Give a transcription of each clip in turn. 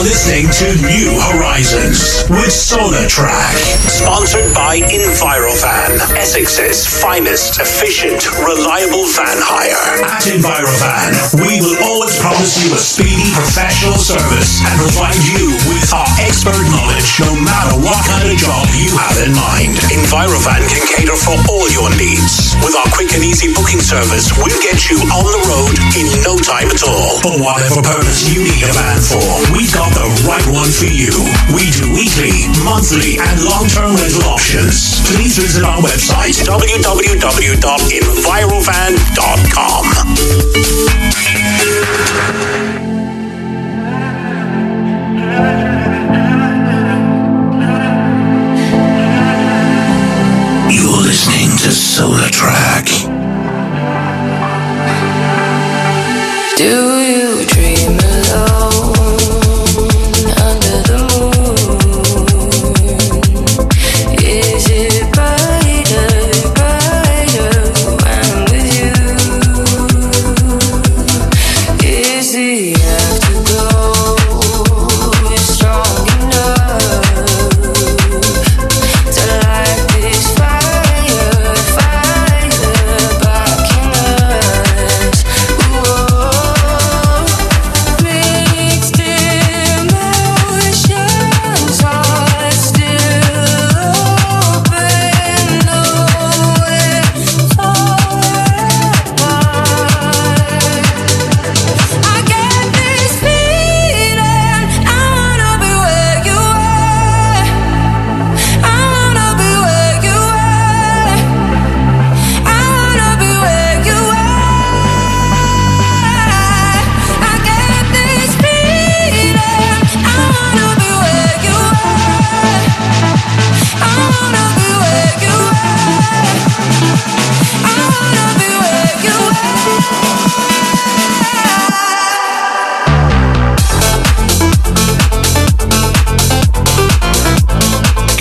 are listening to New Horizons with SolarTrak. Sponsored by Envirovan, Essex's finest, efficient, reliable van hire. At Envirovan, we will always promise you a speedy, professional service and provide you with our expert knowledge no matter what kind of job you have in mind. Envirovan can cater for all your needs. With our quick and easy booking service, we'll get you on the road in no time at all. For whatever purpose you need a van for, we've got the right one for you. We do weekly, monthly, and long-term rental options. Please visit our website, www.envirovan.com. You're listening to SolarTrak. Do you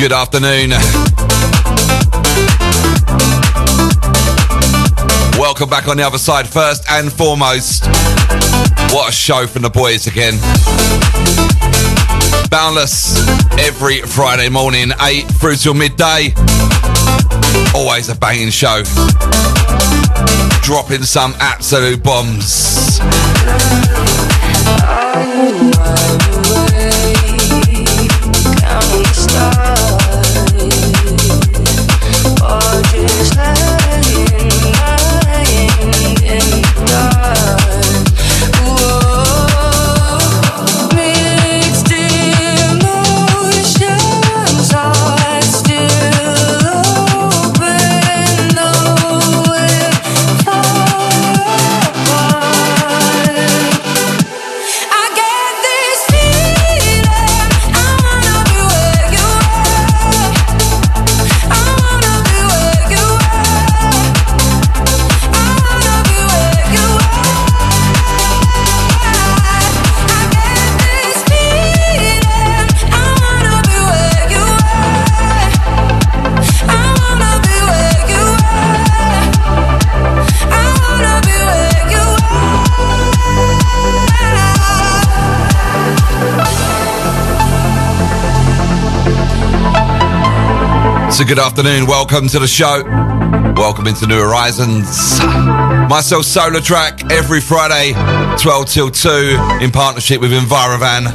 Good afternoon. Welcome back on the other side. First and foremost, what a show from the boys again. Boundless every Friday morning, 8 through till midday. Always a banging show. Dropping some absolute bombs. So, good afternoon. Welcome to the show. Welcome into New Horizons. Myself, SolarTrak, every Friday, 12 till 2, in partnership with Envirovan.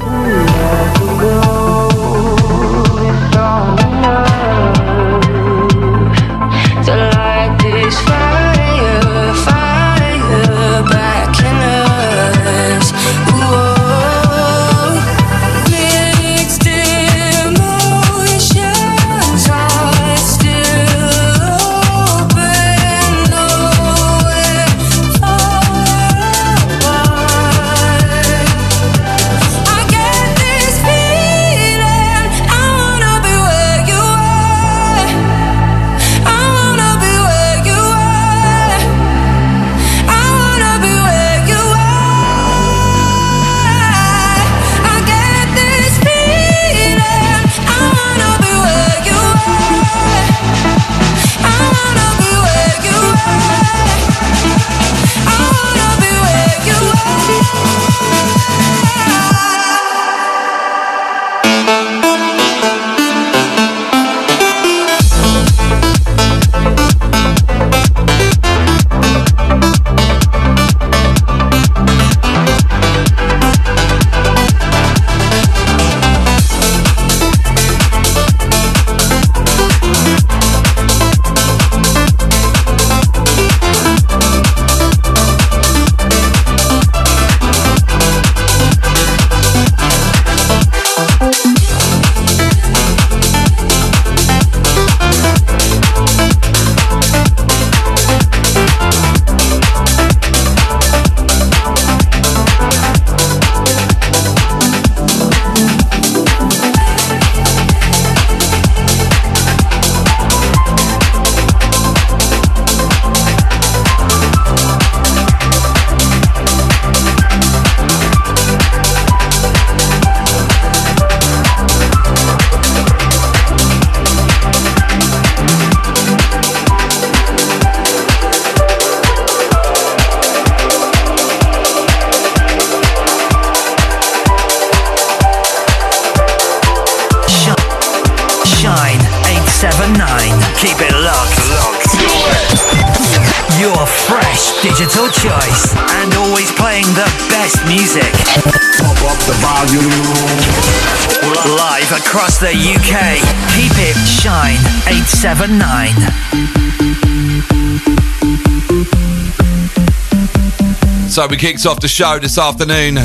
We kicked off the show this afternoon. A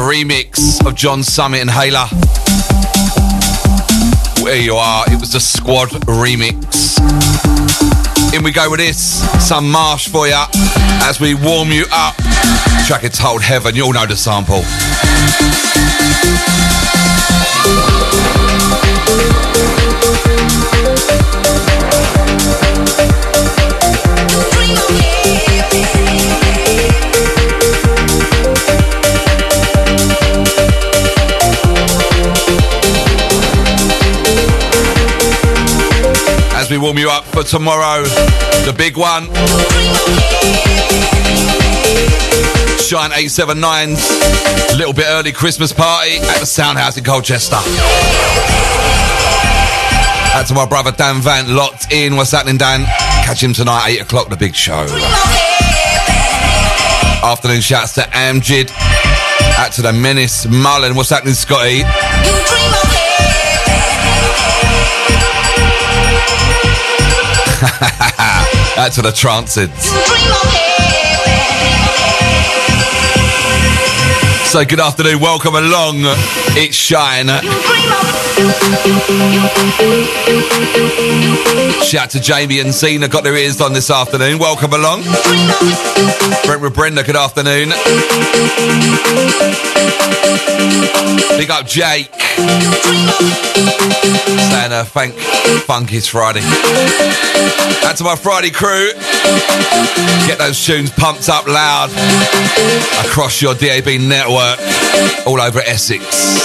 remix of John Summit and Hayla. Where you are. It was the SQWAD remix. In we go with this. Some marsh for you as we warm you up. Track it's Hold Heaven. You all know the sample. Warm you up for tomorrow, the big one. Shine 879's little bit early Christmas party at the Soundhouse in Colchester. Out to my brother Dan Van, locked in. What's happening, Dan? Catch him tonight, 8 o'clock, the big show. Afternoon shouts to Amjid. Out to the Menace Mullen. What's happening, Scotty? Out to the Transids. So good afternoon, welcome along. It's Shine. Shout out to Jamie and Zena, got their ears on this afternoon. Welcome along. Brentwood Brenda, good afternoon. Big up Jake. Saying uh, thank funk is Friday. Out to my Friday crew. Get those tunes pumped up loud across your DAB network all over Essex.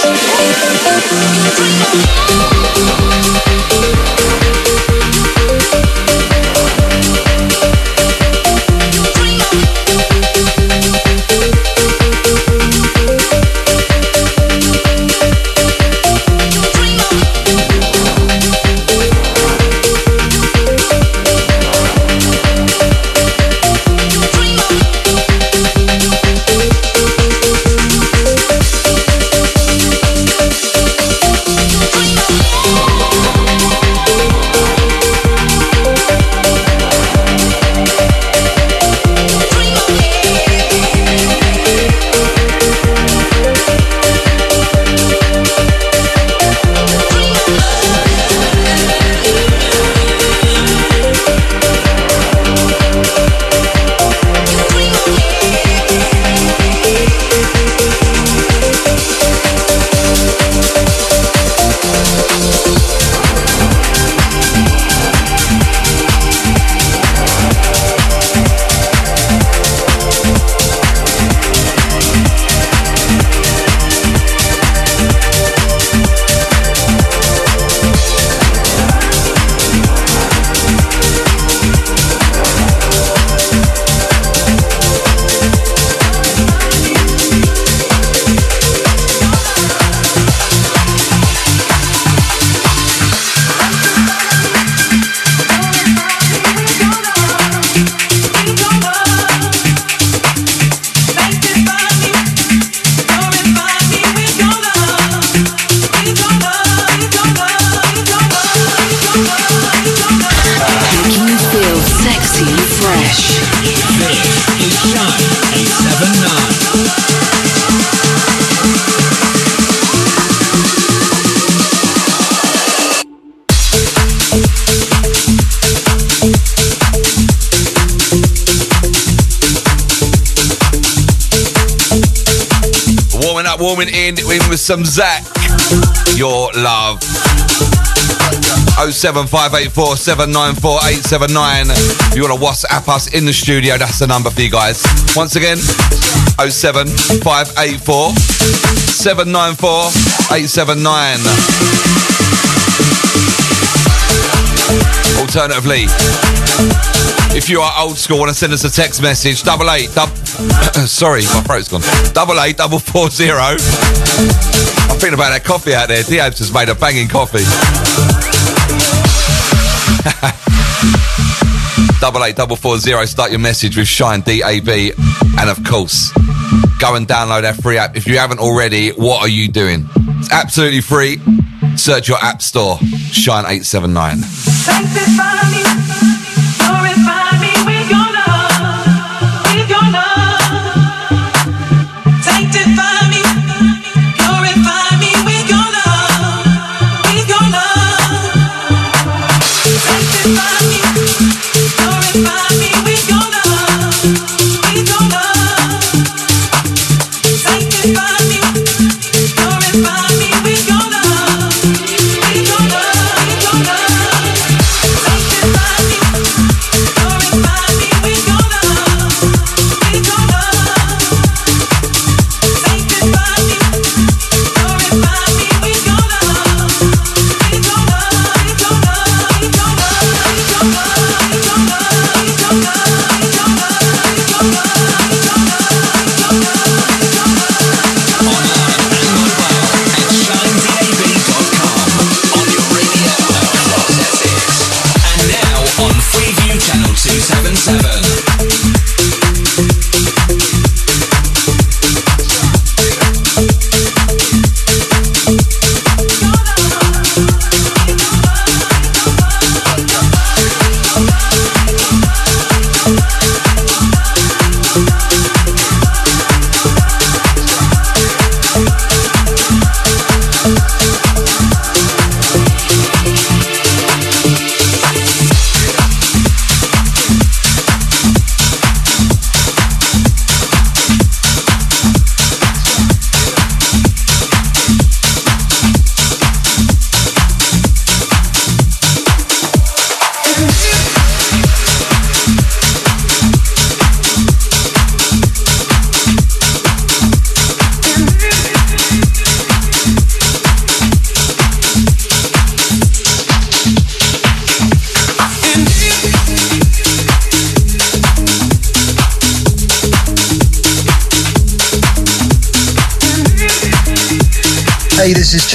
Warming in, in with some Zsak. Your love. 07584 794879. If you want to WhatsApp us in the studio, that's the number for you guys. Once again, 07584 794879. Alternatively, if you are old school, want to send us a text message, double eight, dub- sorry, my throat's gone, double eight, double four zero. I'm thinking about that coffee out there. Diab's has made a banging coffee. double eight double four zero. Start your message with Shine DAB, and of course, go and download our free app if you haven't already. What are you doing? It's absolutely free. Search your app store, Shine eight seven nine.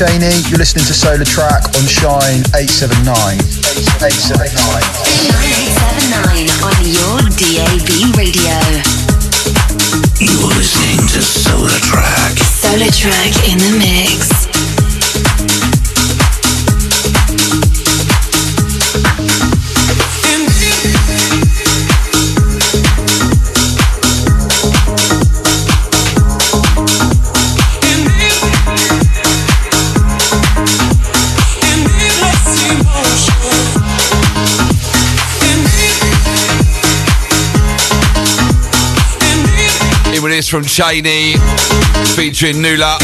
Chaney. You're listening to SolarTrak on Shine 879. 879. 979 on your DAB radio. You're listening to Solar Track. SolarTrak in the mix. From Chaney, featuring Nula.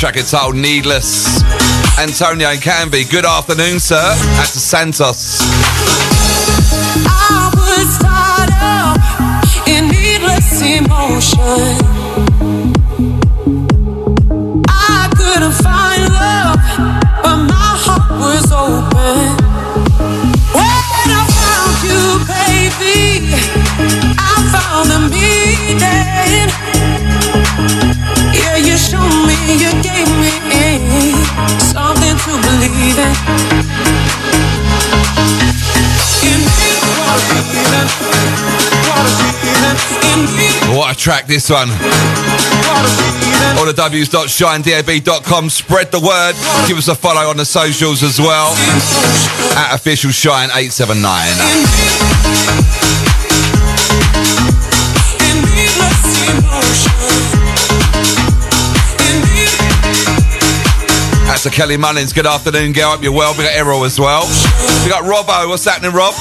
Track entitled Needless. Antonio Canby, good afternoon, sir. That's Santos. I was tied up in needless emotion. What a track this one. All the W's.shinedab.com. Spread the word. Give us a follow on the socials as well. At official shine 879. That's a Kelly Mullins. Good afternoon, girl. Hope you're well. We got Errol as well. We got Robbo. What's happening, Rob?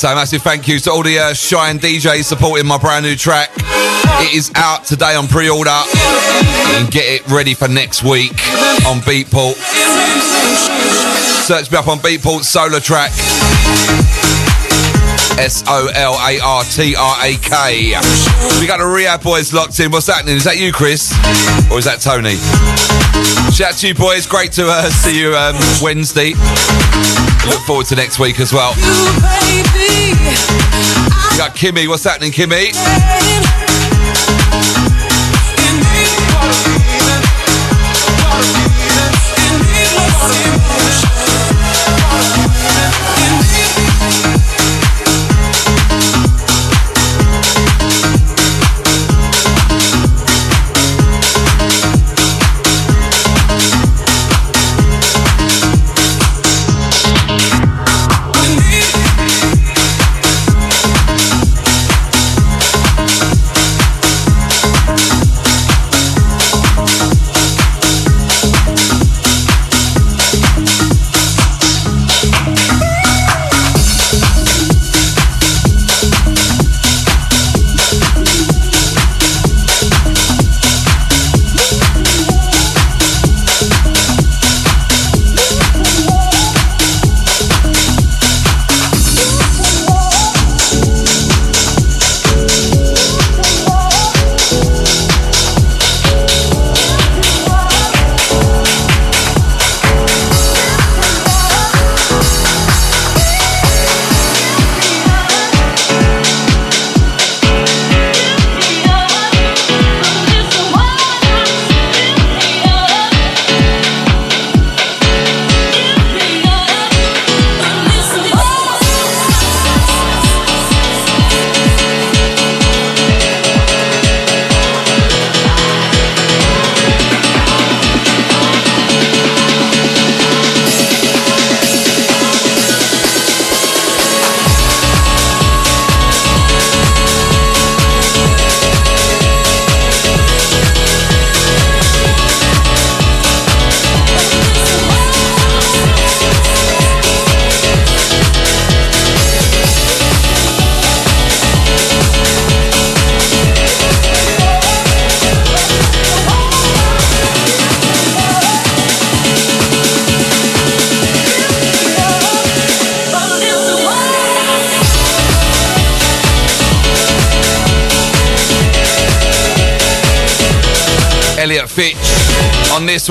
Say a massive thank you to all the uh, Shine DJs supporting my brand new track. It is out today on pre-order. and get it ready for next week on Beatport. Search me up on Beatport SolarTrak. S O L A R T R A K. We got the Re-Ab boys locked in. What's happening? Is that you, Chris? Or is that Tony? Shout out to you, boys. Great to uh, see you um, Wednesday. Look forward to next week as well. We got Kimmy. What's happening, Kimmy?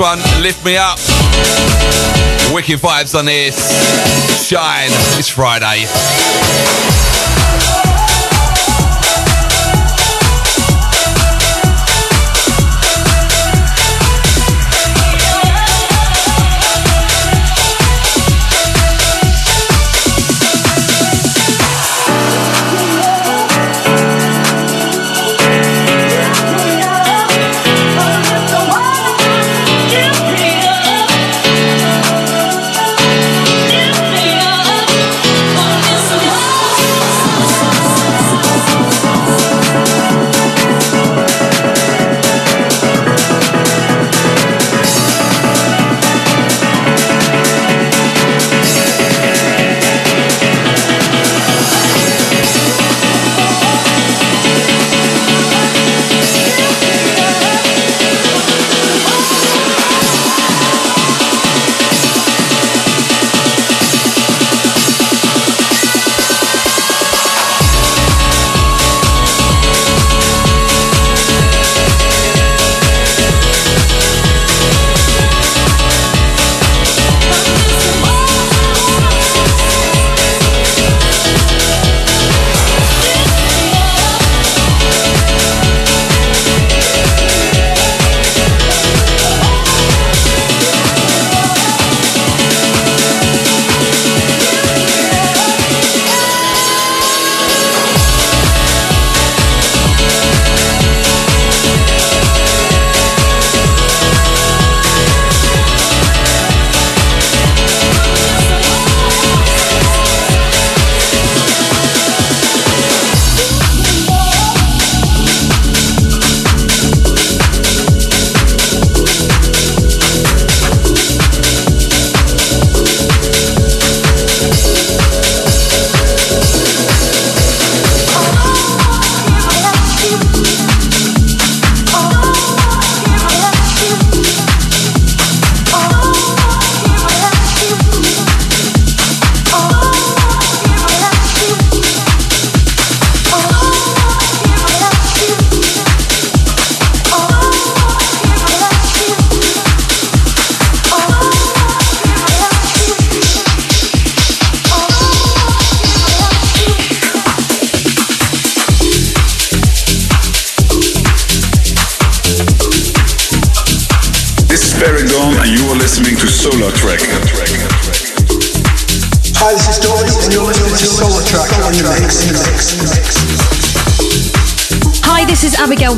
One. Lift me up. Wicked vibes on this. Shine. It's Friday.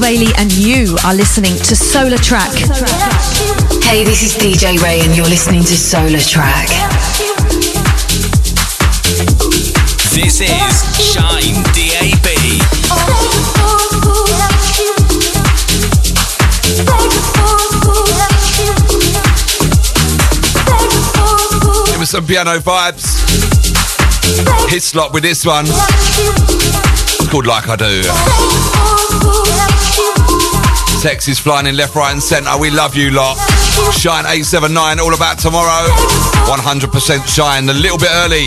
Bailey, and you are listening to SolarTrak. Hey, this is DJ Ray, and you're listening to SolarTrak. This is Shine DAB. Give me some piano vibes. Hyslop with this one. It's called Like I Do. Text is flying in left, right, and centre. We love you lot. Shine 879, all about tomorrow. 100% shine, a little bit early.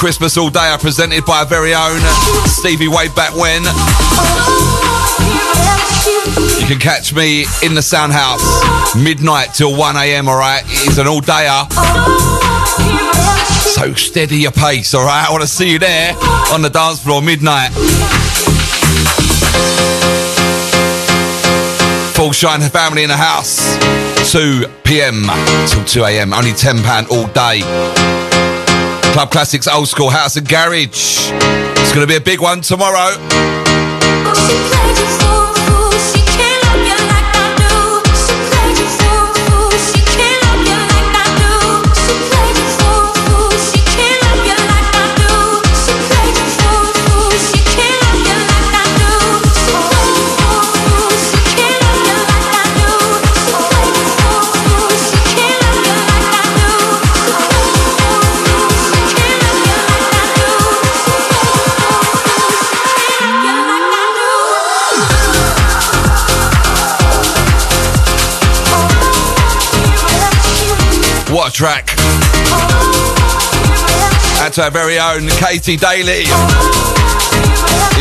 Christmas all day are presented by our very own Stevie way back when. You can catch me in the Sound House midnight till 1 a.m. All right, it's an all dayer. So steady your pace, all right. I want to see you there on the dance floor midnight. Full Shine family in the house. 2 p.m. till 2 a.m. Only £10 all day. Club Classics Old School House and Garage. It's going to be a big one tomorrow. Track. That's our very own Katie Daly.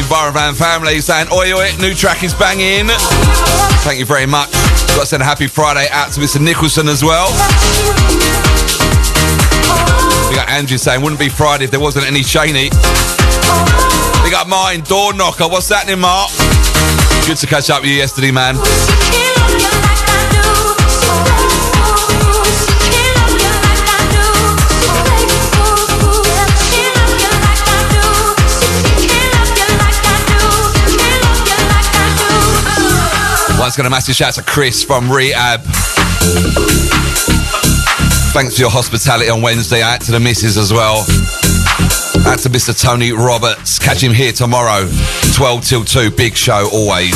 Envirovan family saying, Oi, oi, new track is banging. Thank you very much. Got to send a happy Friday out to Mr. Nicholson as well. We got Andrew saying, wouldn't be Friday if there wasn't any Shaney. We got mine, door knocker. What's happening, Mark? Good to catch up with you yesterday, man. Once to massive shout to Chris from Re-Ab. Thanks for your hospitality on Wednesday. Out to the missus as well. Out to Mr. Tony Roberts. Catch him here tomorrow, 12 till 2. Big show always.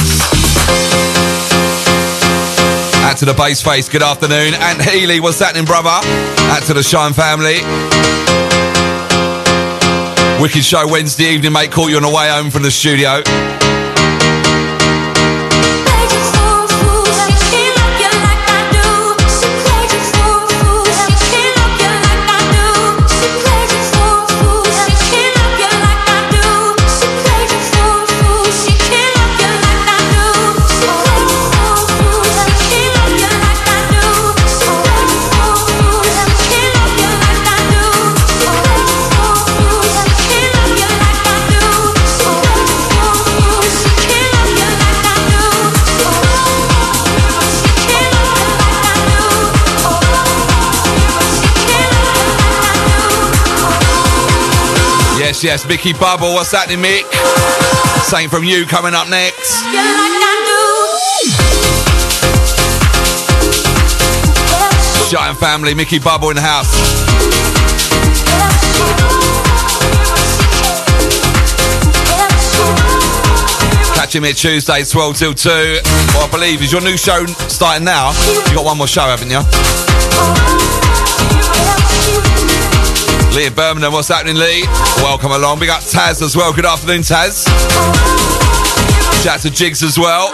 Out to the base face. Good afternoon. And Healy, what's happening, brother? Out to the Shine family. Wicked show Wednesday evening, mate. Caught you on the way home from the studio. Yes, yes, Mickey Bubble. What's happening, Mick? Same from you coming up next. Shine family, Mickey Bubble in the house. Catch him here Tuesday, 12 till 2. Well, I believe, is your new show starting now? You got one more show, haven't you? Lee in Birmingham, what's happening, Lee? Welcome along. We got Taz as well. Good afternoon, Taz. Shout out to Jigs as well.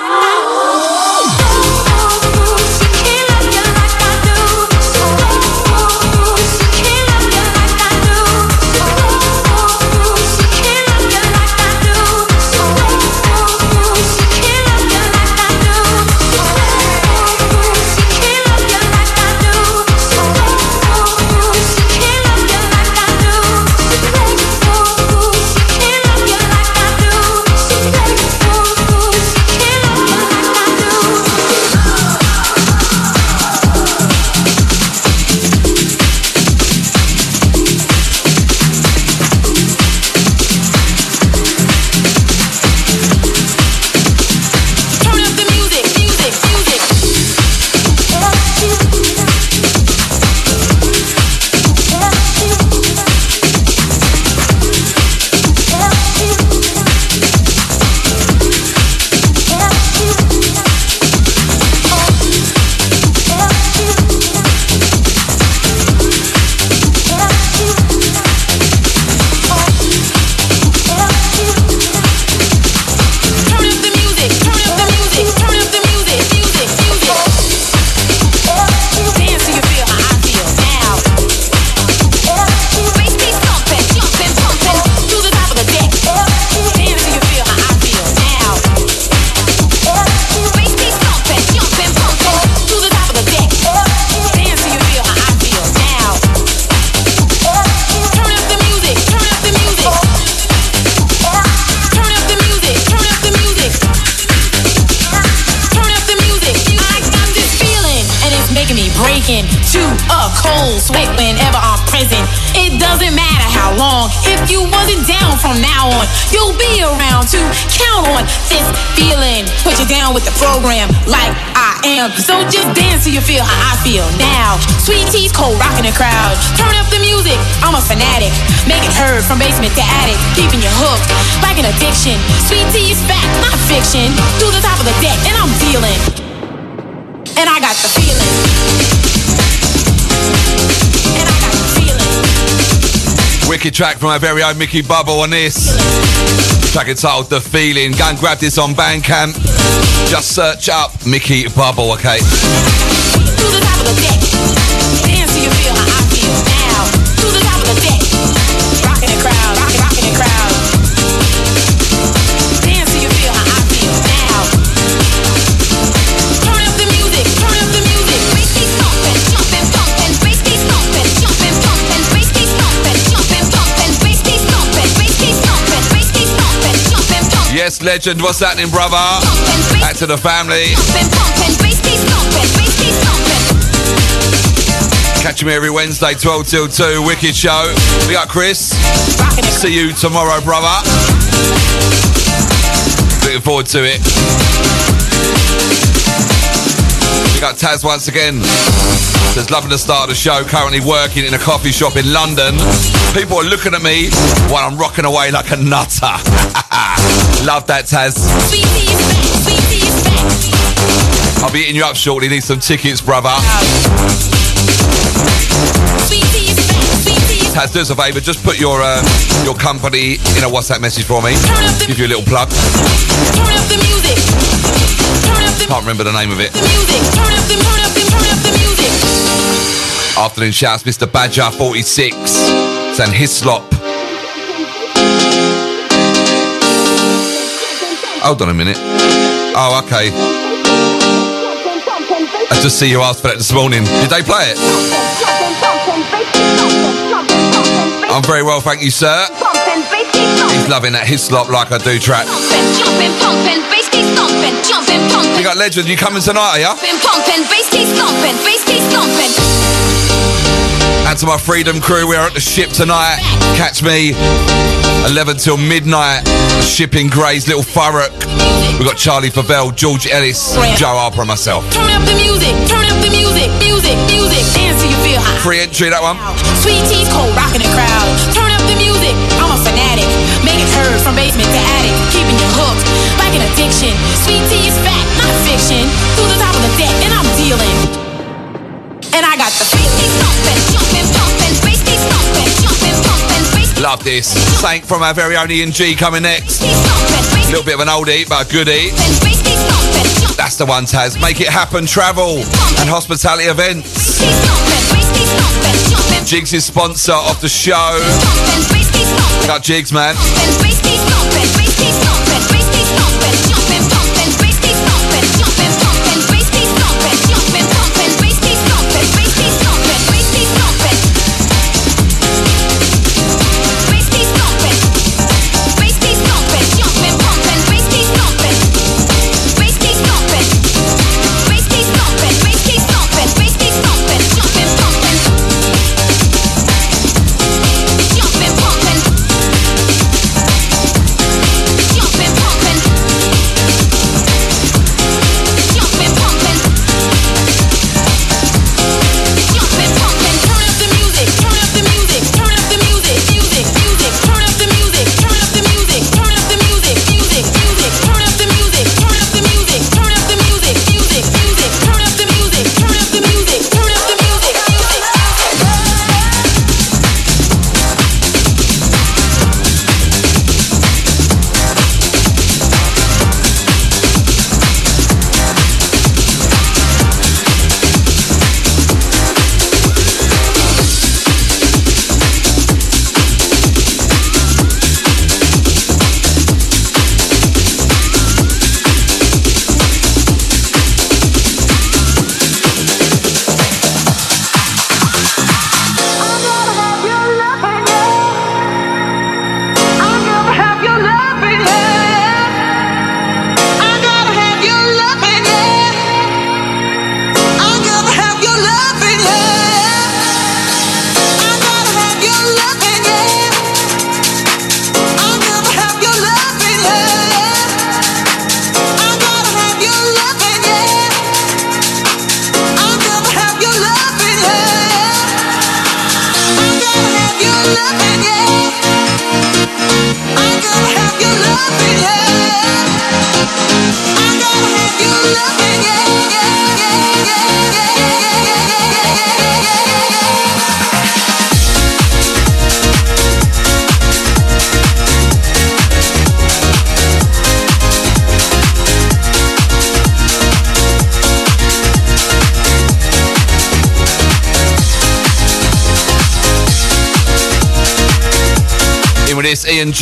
Heard from basement to attic, keeping you hooked like an addiction. Sweet tea is fact, not fiction. To the top of the deck, and I'm dealing. And I got the feeling. And I got the feeling. Wicked track from our very own Mickey Bubble on this. Track entitled The Feeling. Go and grab this on Bandcamp. Just search up Mickey Bubble, okay? To the top of the deck. Dance you feel how I feel now. To the top of the deck. Legend. What's happening, brother? Back to the family. Catch me every Wednesday, 12 till 2. Wicked show. We got Chris. See you tomorrow, brother. Looking forward to it. We got Taz once again. Says, loving the start of the show. Currently working in a coffee shop in London. People are looking at me while I'm rocking away like a nutter. Love that, Taz. I'll be hitting you up shortly. Need some tickets, brother. Taz, do us a favour. Just put your uh, your company in a WhatsApp message for me. Give you a little plug. Turn up the music. Turn up the Can't remember the name of it. music. The turn up the turn up the music. Afternoon shouts, Mr. Badger 46. Saying Hyslop. Hold on a minute. Oh, okay. I just see you asked for that this morning. Did they play it? I'm very well, thank you, sir. He's loving that Hyslop like I do track. You got legend, you coming tonight, are ya? Pumping, pumping, bass keeps thumping. Bass keeps thumping. And to my Freedom crew, we are at the ship tonight. Catch me 11 till midnight. The ship in Grays Little Thurrock. We've got Charlie Favell, George Ellis, Joe Harper, and myself. Turn up the music. Turn up the music. Music, music. Dance till you feel hot. Free entry, that one. Sweet tea's cold rocking the crowd. Turn up the music. This. Thank from our very own Ian G coming next. A little bit of an oldie, but a goodie. That's the one, Taz. Make it happen, travel and hospitality events. Jigs is sponsor of the show. Got Jigs, man.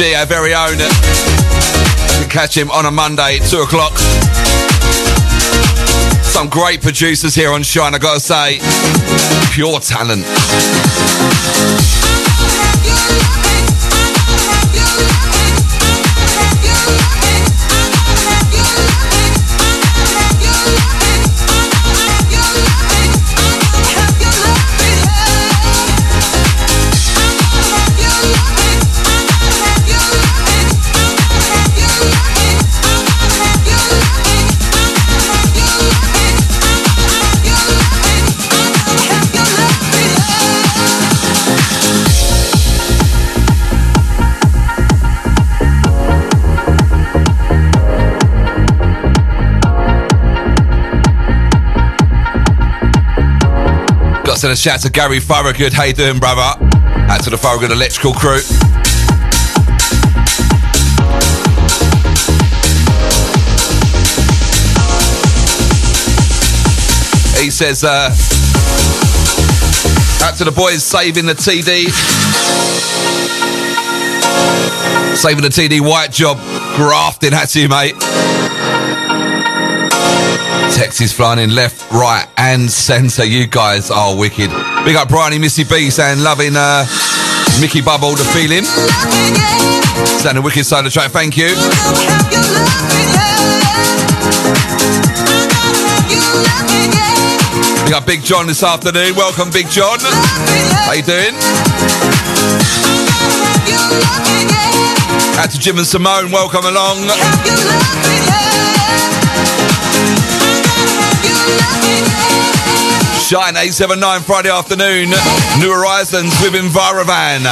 Our very own. You catch him on a Monday, at 2 o'clock. Some great producers here on Shine, I gotta say. Pure talent. Send a shout to Gary Thorogood. How you doing, brother? Out to the Thorogood Electrical crew. He says, uh, out to the boys saving the TD. Saving the TD white job. Grafting, that's you, mate. Is flying in left, right, and centre. You guys are wicked. Big up Bryony, Missy B saying loving uh, Mickey Bubble, the feeling. Sounding wicked side of the track, thank you. Big up Big John this afternoon. Welcome, Big John. How you doing? Out to Jim and Simone, welcome along. Shine 879 Friday afternoon. New Horizons with Envirovan.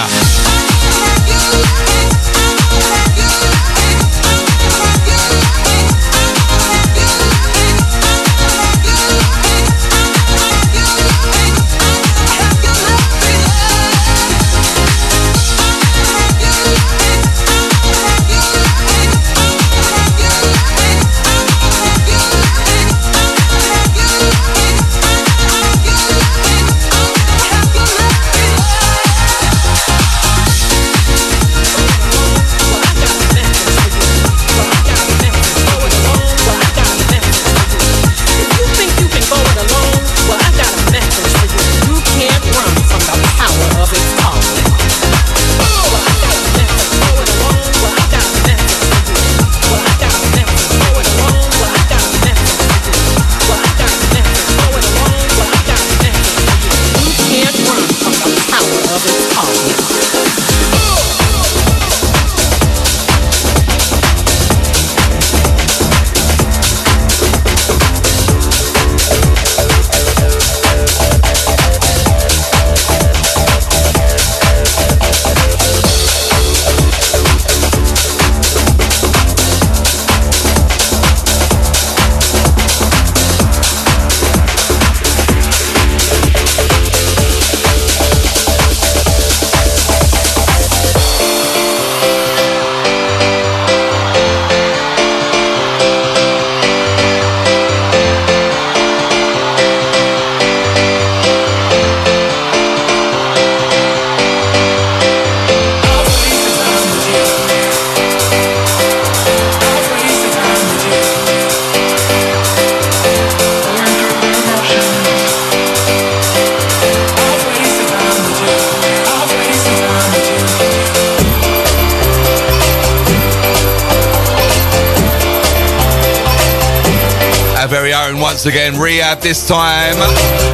Once again, Re-Ab this time.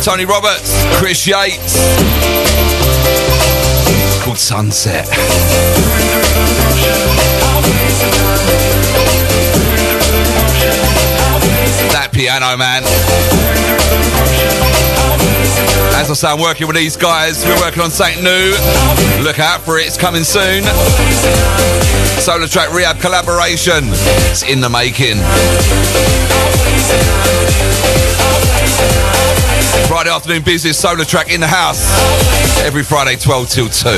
Tony Roberts, Chris Yates. It's called Sunset. That piano, man. As I say, I'm working with these guys. We're working on something new. Look out for it. It's coming soon. Solar Track Re-Ab collaboration. It's in the making. Friday afternoon business SolarTrak in the house. Every Friday, 12 till 2.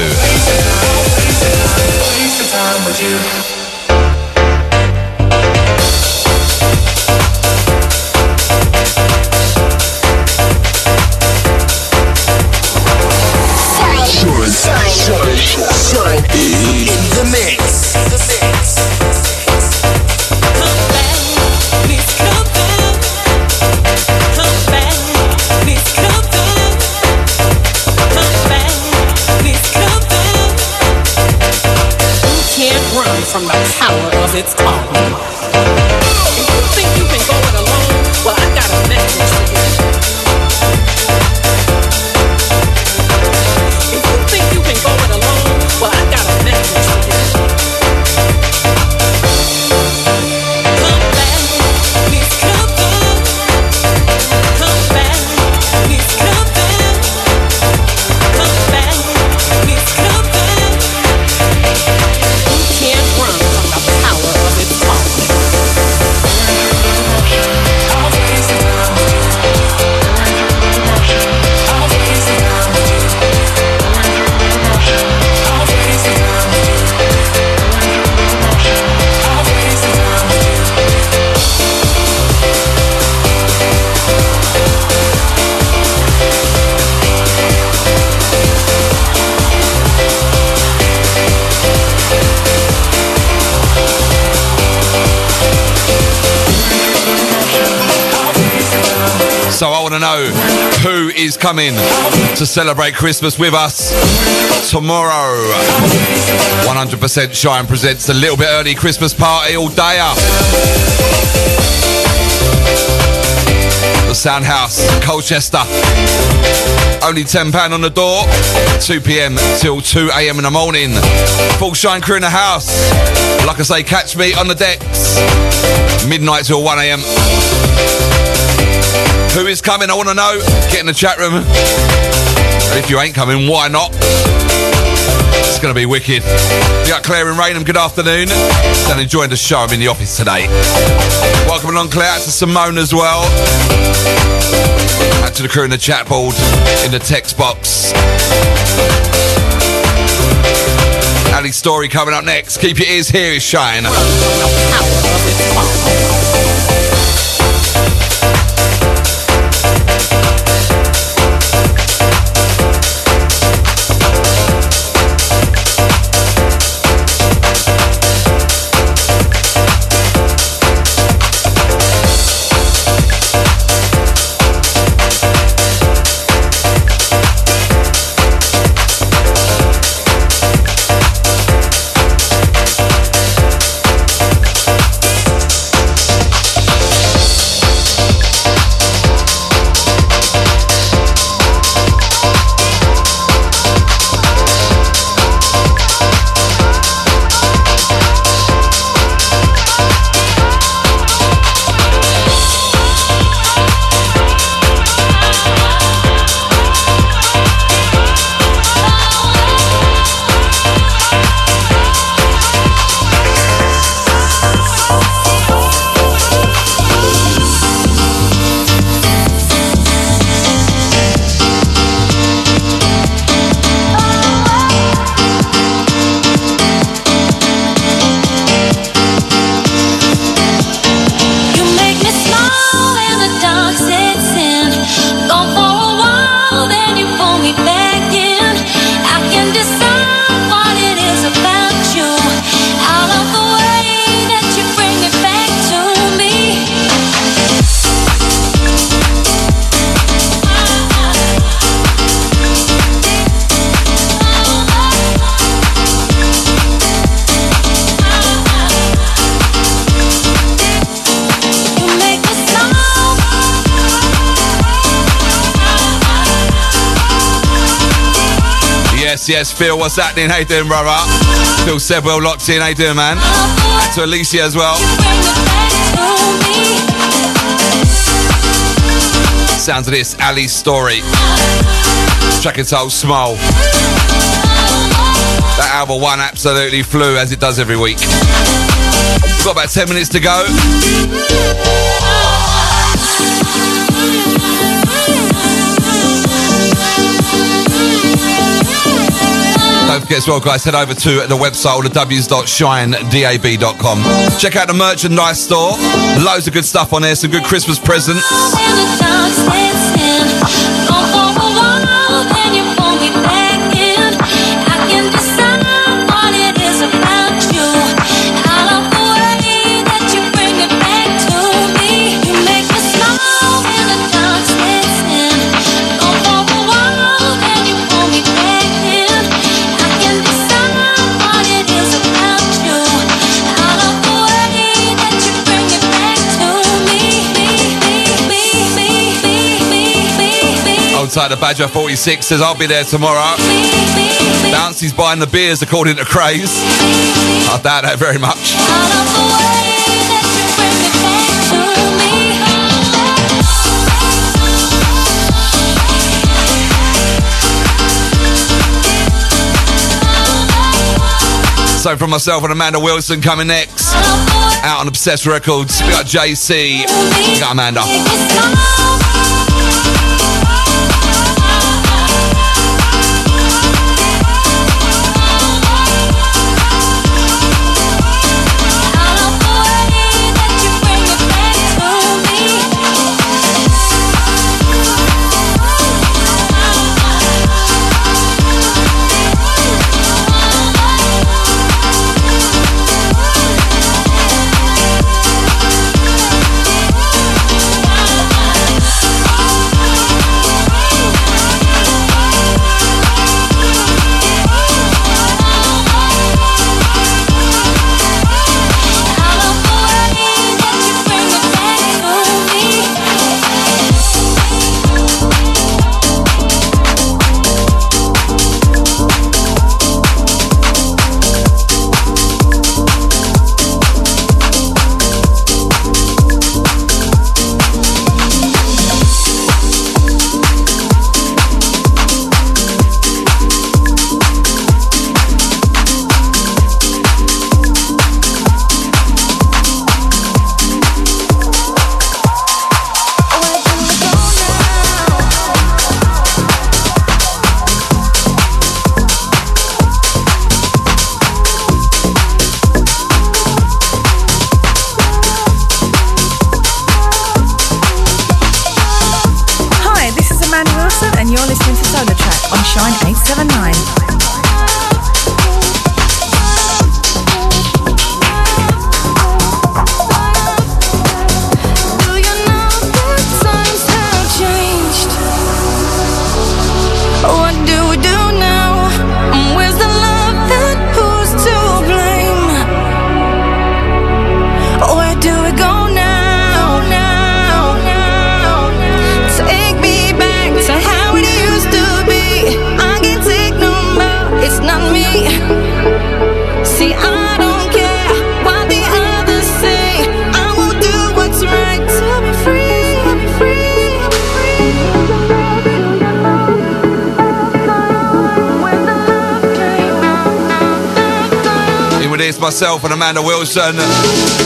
Is coming to celebrate Christmas with us tomorrow. 100% Shine presents a little bit early Christmas party all day up. The Sound House, Colchester. Only £10 on the door. 2 p.m. till 2 a.m. in the morning. Full Shine crew in the house. Like I say, catch me on the decks. Midnight till 1 a.m. Who is coming? I want to know. Get in the chat room. And if you ain't coming, why not? It's going to be wicked. We got Claire and Raynham. Good afternoon. And enjoying the show. I'm in the office today. Welcome along, Claire. Out to Simone as well. Out to the crew in the chat board, in the text box. Ali Story coming up next. Keep your ears here. Is Shine. Yes, Phil, what's happening? How you doing, brother? Phil said well locked in. How you doing, man? To Alicia as well. Sounds of this, Ali Story. Track entitled Smile. That album one absolutely flew as it does every week. We've got about 10 minutes to go. Forget as well, guys, head over to the website, the w's.shinedab.com. Check out the merchandise store. Loads of good stuff on there, some good Christmas presents. Outside of Badger 46 says, I'll be there tomorrow. Bouncy's buying the beers according to Craze. I doubt that very much. So from myself and Amanda Wilson coming next. Out on Obsessed Records. We got JC. We got Amanda. Amanda Wilson.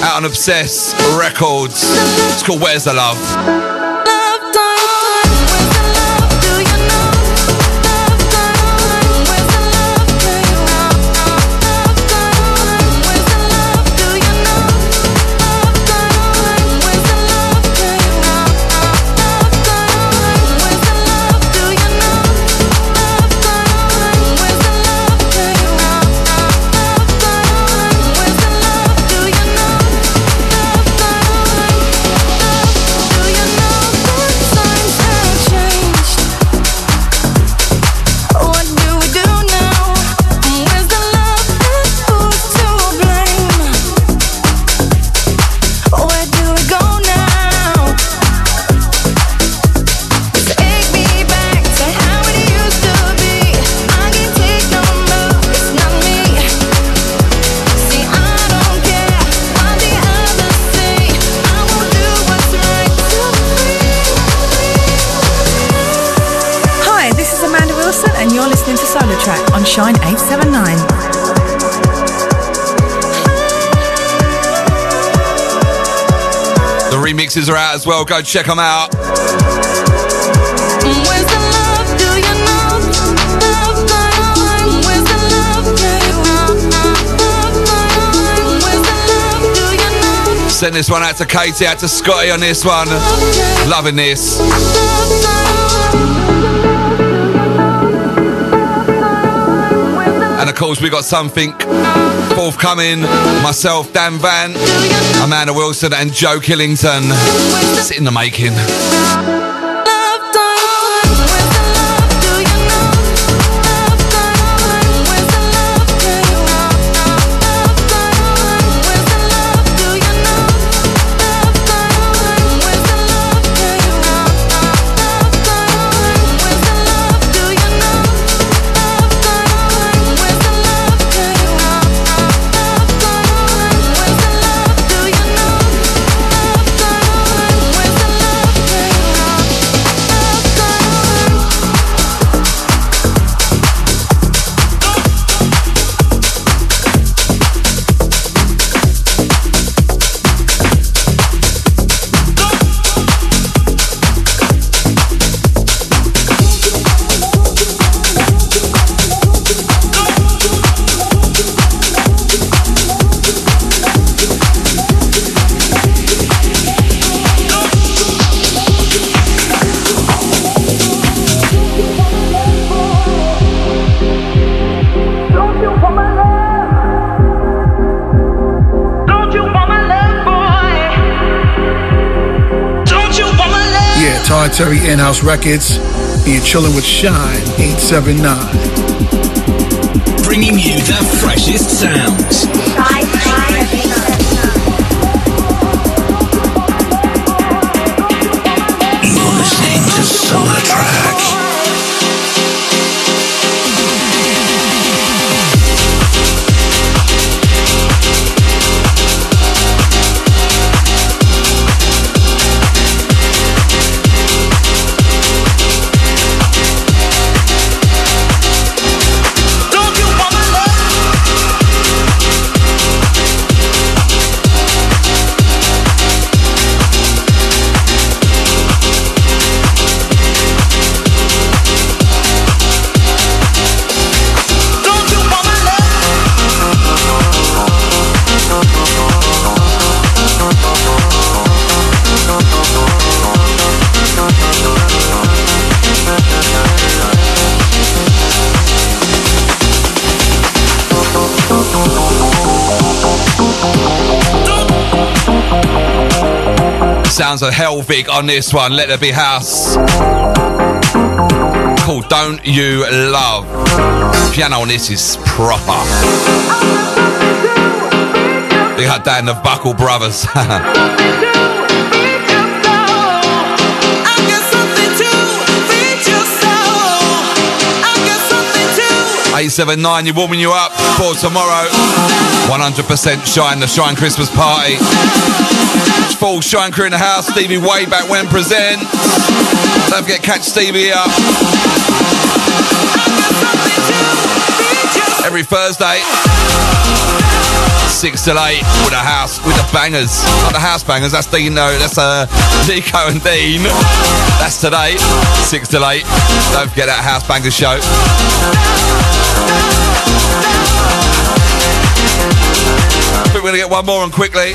Out on Obsess Records. It's called Where's the Love? Track on Shine 879. The remixes are out as well. Go check them out. Where's the love? Do you know? Love line. Where's the love? Love line. Where's the love? Do you know? Send this one out to Katie, out to Scotty on this one. Loving this. And of course, we got something forthcoming. Myself, Dan Van, Amanda Wilson, and Joe Killington. It's in the making. Proprietary in-house records, and you're chilling with Shine 879. Bringing you the freshest sounds. Sounds of Helvig on this one. Let there be house. Called Don't You Love. Piano on this is proper. They had that in the Buckle Brothers. Eight seven nine, you're warming you up for tomorrow. 100% Shine, the Shine Christmas party. Full Shine crew in the house. Stevie way back when presents. Don't forget, catch Stevie up every Thursday. Six till eight with the house with the bangers, not the house bangers. That's Dean. No, that's uh, Nico and Dean. That's today. Six till eight. Don't forget that house bangers show. We're gonna get one more on quickly.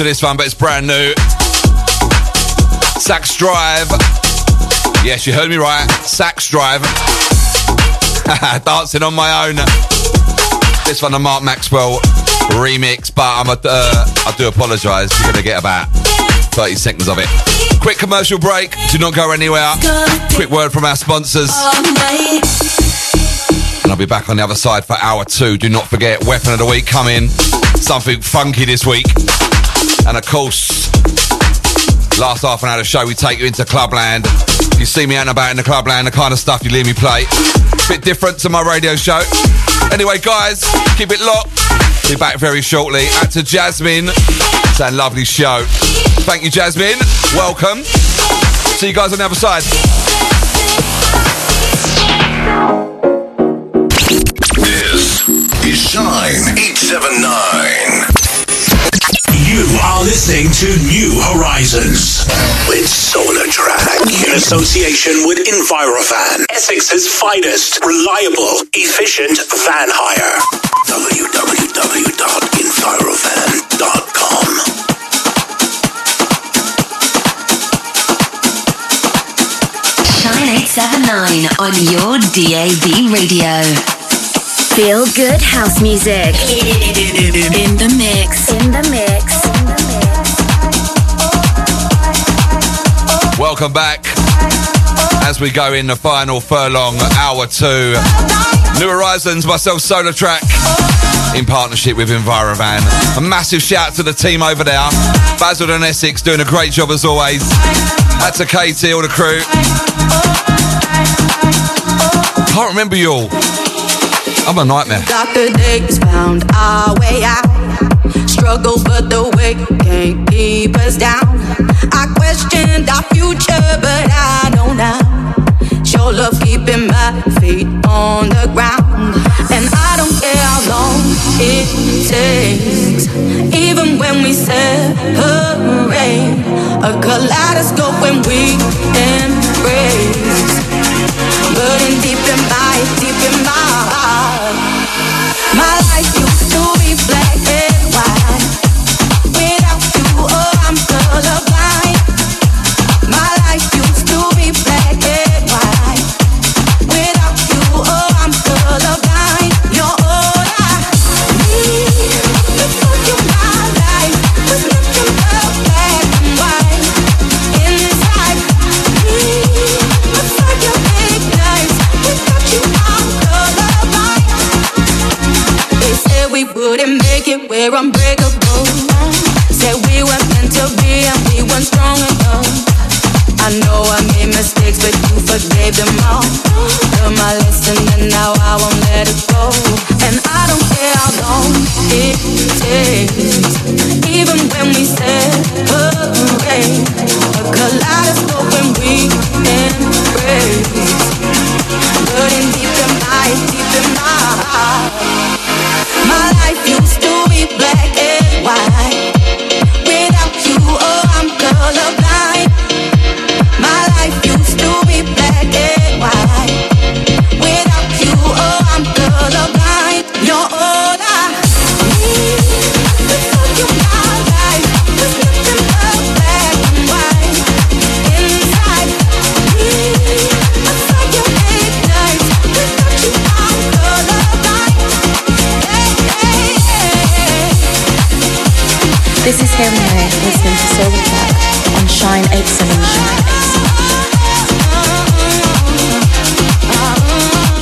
Of this one, but it's brand new. Sax Drive. Yes, you heard me right. Sax Drive. Dancing on my own. This one, the Mark Maxwell remix, but I'm a, uh, I do apologise. You're going to get about 30 seconds of it. Quick commercial break. Do not go anywhere. Quick word from our sponsors. And I'll be back on the other side for hour two. Do not forget, Weapon of the Week coming. Something funky this week. And of course, last half an hour of the show, we take you into Clubland. You see me out and about in the Clubland, the kind of stuff you hear me play. Bit different to my radio show. Anyway, guys, keep it locked. Be back very shortly. Out to Jasmine. It's a lovely show. Thank you, Jasmine. Welcome. See you guys on the other side. To New Horizons with SolarTrak in association with Envirovan, Essex's finest, reliable, efficient van hire. www.envirovan.com. Shine 879 on your DAB radio. Feel good house music. In the mix. In the mix. Welcome back as we go in the final furlong, hour two. New Horizons, myself, SolarTrak, in partnership with Envirovan. A massive shout to the team over there. Basildon Essex doing a great job as always. That's a KT, all the crew. Can't remember you all. I'm a nightmare. Doctor Days found our way out. Struggle, but the weight can't keep us down. I questioned our future, but I know now. Sure love keeping my feet on the ground. And I don't care how long it takes. Even when we separate, a kaleidoscope when we embrace. Burning deep in my, deep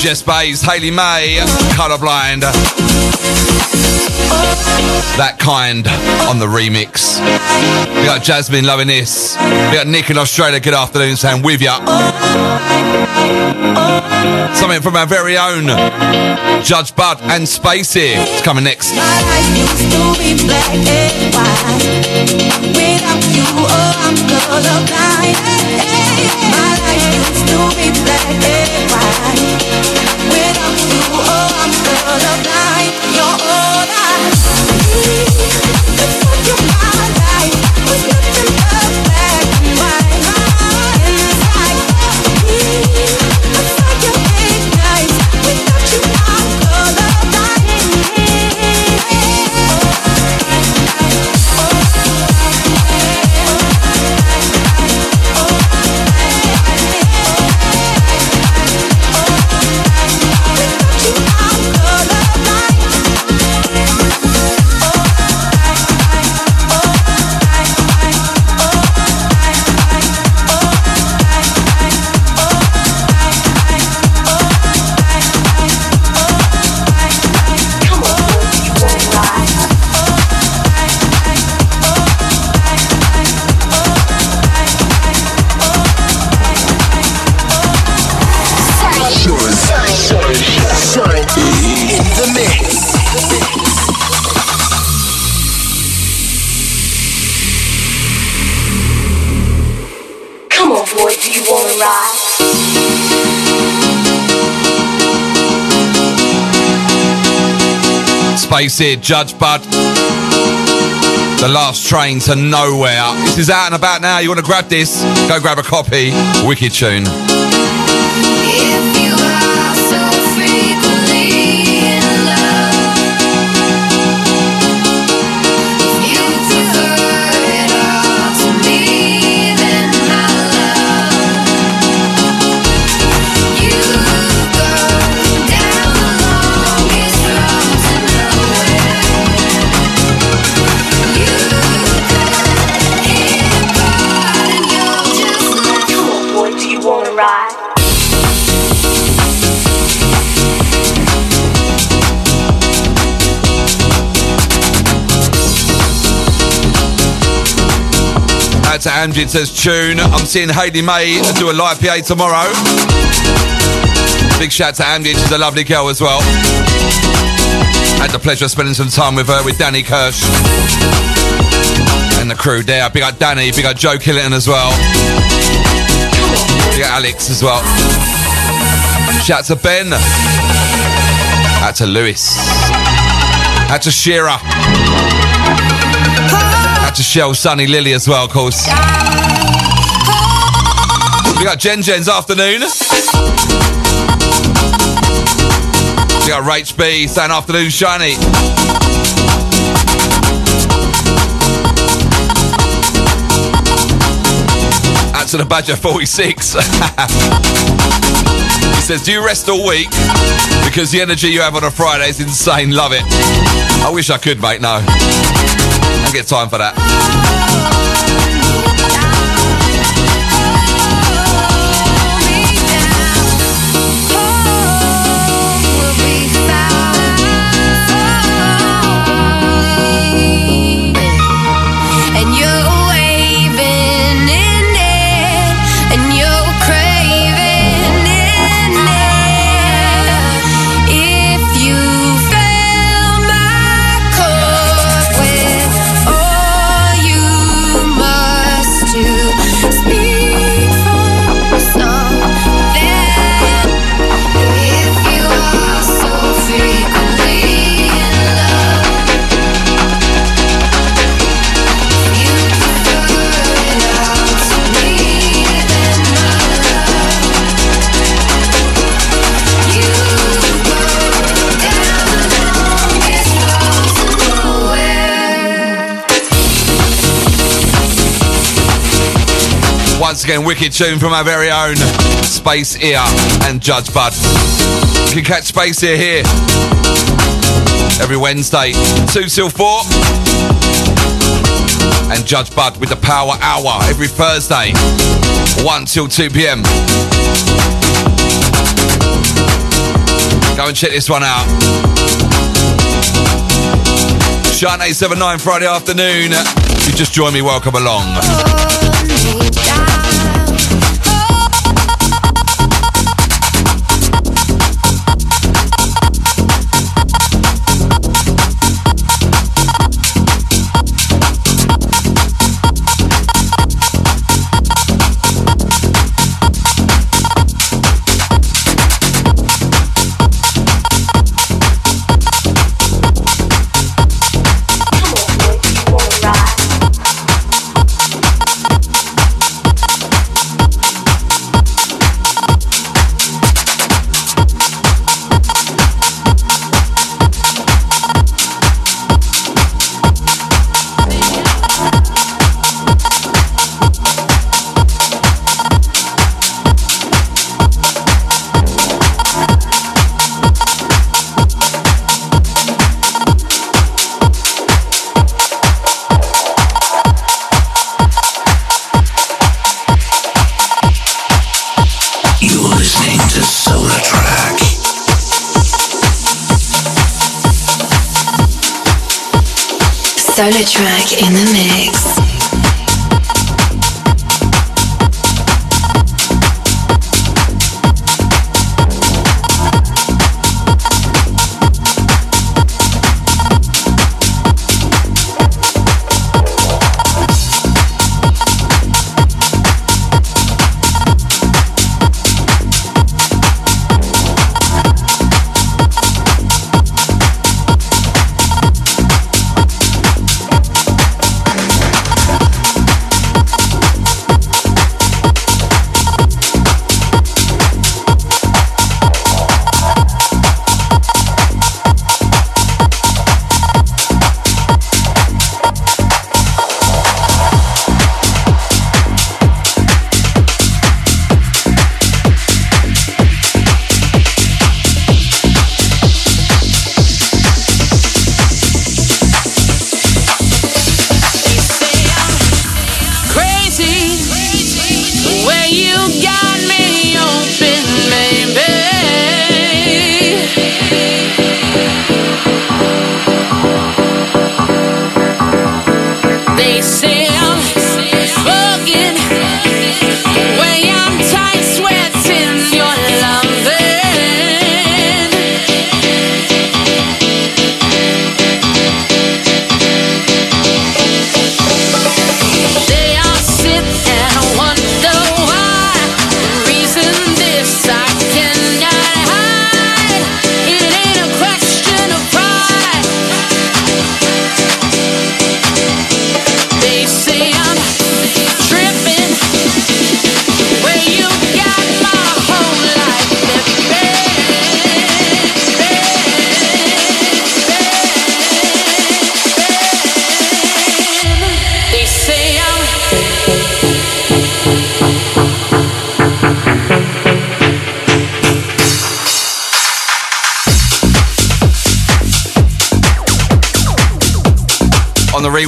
Jess Bays, Hayley May, Colorblind. That kind on the remix. We got Jasmine loving this. We got Nick in Australia. Good afternoon, saying with ya. Something from our very own Judge Bud and Space Ear. It's coming next. used to Space Ear, Judge Bud. The Last Train to Nowhere. This is out and about now. You want to grab this? Go grab a copy. Wicked tune. To Amjid says tune. I'm seeing Hayley May do a live PA tomorrow. Big shout to Amjid. She's a lovely girl as well. Had the pleasure of spending some time with her with Danny Kirsch and the crew there. Big up Danny. Big up Joe Killington as well. Big up Alex as well. Shout to Ben. Out to Lewis. Out to Shearer. To Shell, Sunny, Lily as well, of course. We got Jen Jen's afternoon. We got Rach B saying afternoon, shiny. Out to the Badger 46. he says, Do you rest all week? Because the energy you have on a Friday is insane. Love it. I wish I could, mate. No. Get time for that. Again, wicked tune from our very own Space Ear and Judge Bud. You can catch Space Ear here every Wednesday, 2 till 4. And Judge Bud with the Power Hour every Thursday, 1 till 2 p.m. Go and check this one out. Shine 879 Friday afternoon. If you just join me, welcome along.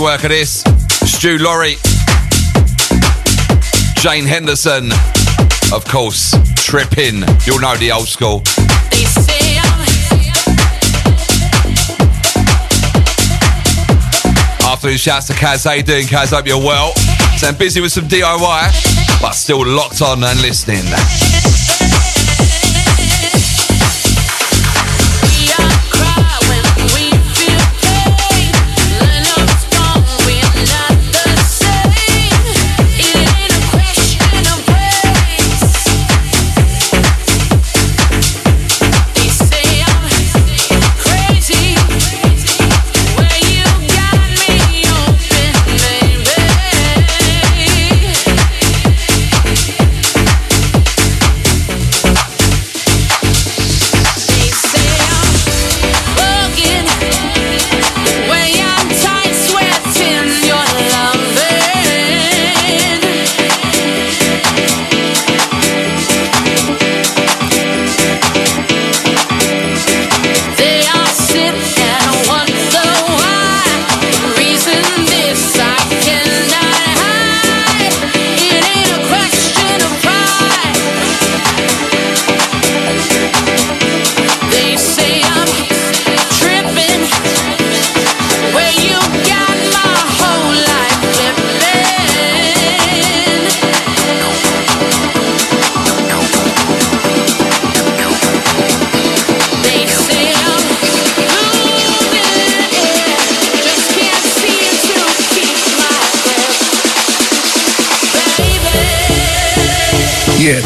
Rework of this. Stu Laurie, Jane Henderson, of course, Tripping. You'll know the old school. Afternoon shouts to Kaz. How you doing, Kaz? Hope you're well. So I'm busy with some DIY, but still locked on and listening.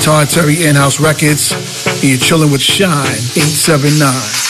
Todd Terry In-House Records. And you're chilling with Shine 879.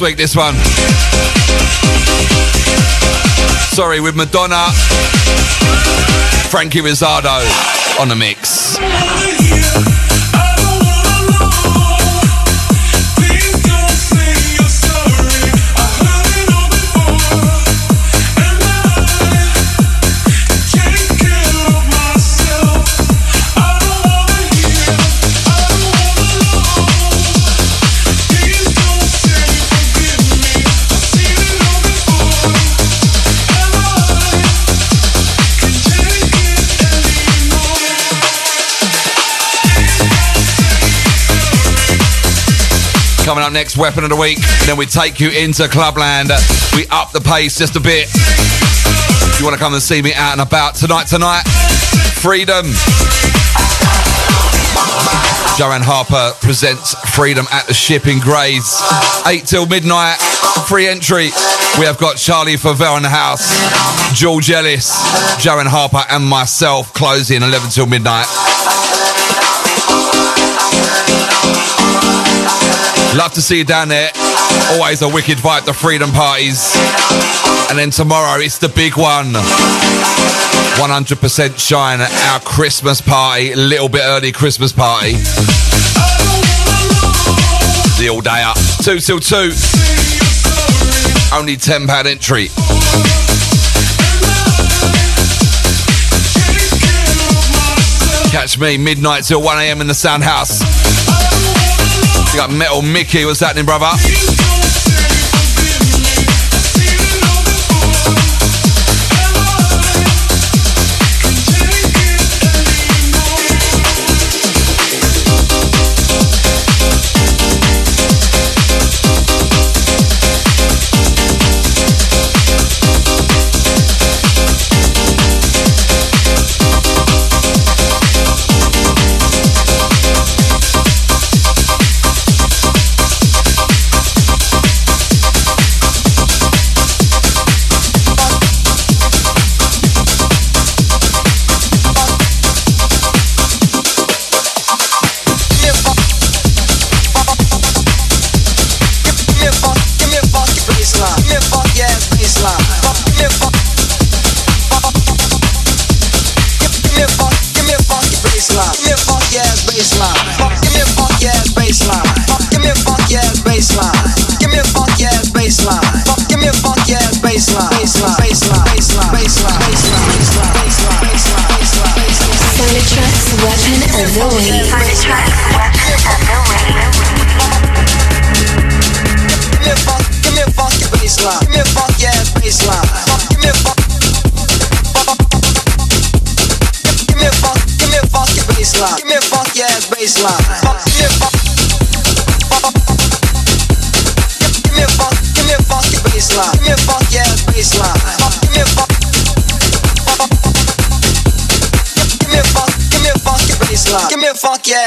Last week, this one. Sorry, with Madonna, Franky Rizardo on the mix. Up next, weapon of the week. And then we take you into Clubland. We up the pace just a bit. If you want to come and see me out and about tonight, tonight, Freedom. Joanne Harper presents Freedom at the Ship in Grays. 8 till midnight, free entry. We have got Charlie Favell in the house, George Ellis, Joanne Harper, and myself closing 11 till midnight. Love to see you down there. Always a wicked vibe, the freedom parties. And then tomorrow, it's the big one. 100% shine at our Christmas party, little bit early Christmas party. The all day up, 2 till 2. Only £10 entry. Catch me midnight till 1am in the Sound House. You got Metal Mickey, what's happening, brother?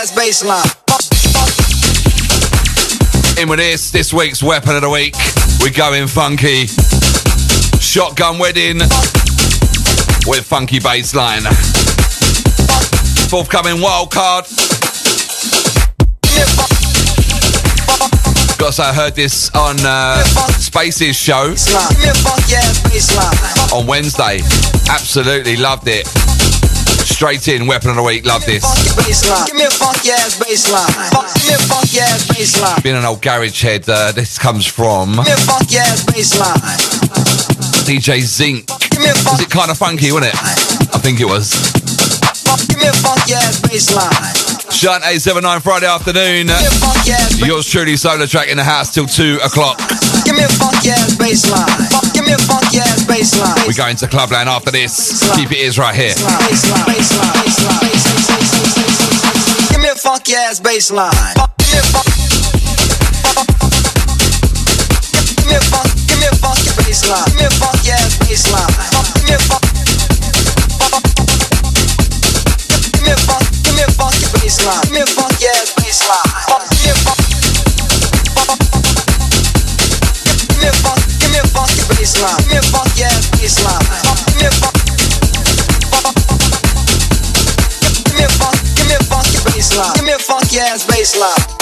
Ass baseline. In with this, this week's weapon of the week. We're going funky. Shotgun wedding with funky bassline. Forthcoming wild card. Got I heard this on uh, Space's show Give me a funky ass baseline. on Wednesday. Absolutely loved it. Straight in, weapon of the week. Love this. Give me a funky ass baseline. Give me a funky ass baseline. Being an old garage head, uh, this comes from Give me a funky ass baseline. DJ Zinc. Give me a Was it kind of funky, wasn't it? I think it was. Give me a funky ass baseline. Shine 879 Friday afternoon. Give me a Yours truly, SolarTrak in the house till 2 o'clock. Give me a funky ass baseline. Give me a funky ass baseline. We're going to Clubland after this. Keep your ears right here. Give me a funky ass baseline. Give me a funk. Give me a funk. Give me a funky baseline. Give me a funky ass baseline. Give funky ass baseline.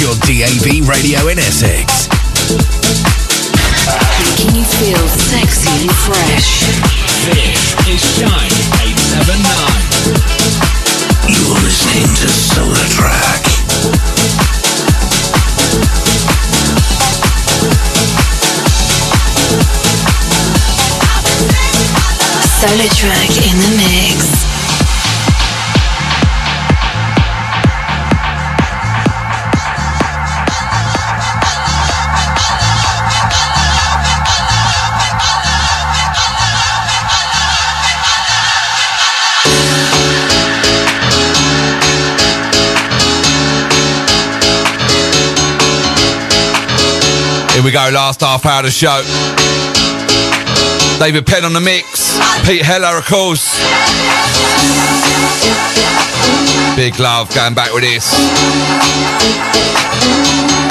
Your DAB radio in Essex. Last half hour of the show. David Penn on the mix. Pete Heller, of course. Big love going back with this.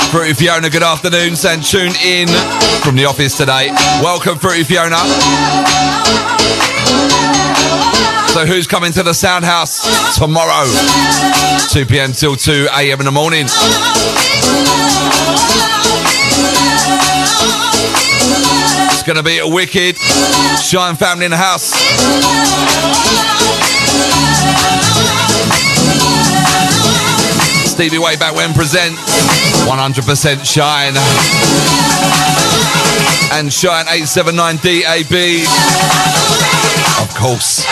Fruity Fiona, good afternoon. Saying tune in from the office today. Welcome, Fruity Fiona. So, who's coming to the Sound House tomorrow? 2 p.m. till 2 a.m. in the morning. Going to be a wicked Shine family in the house. Stevie Way back when presents 100% Shine. And Shine 879 DAB. Of course.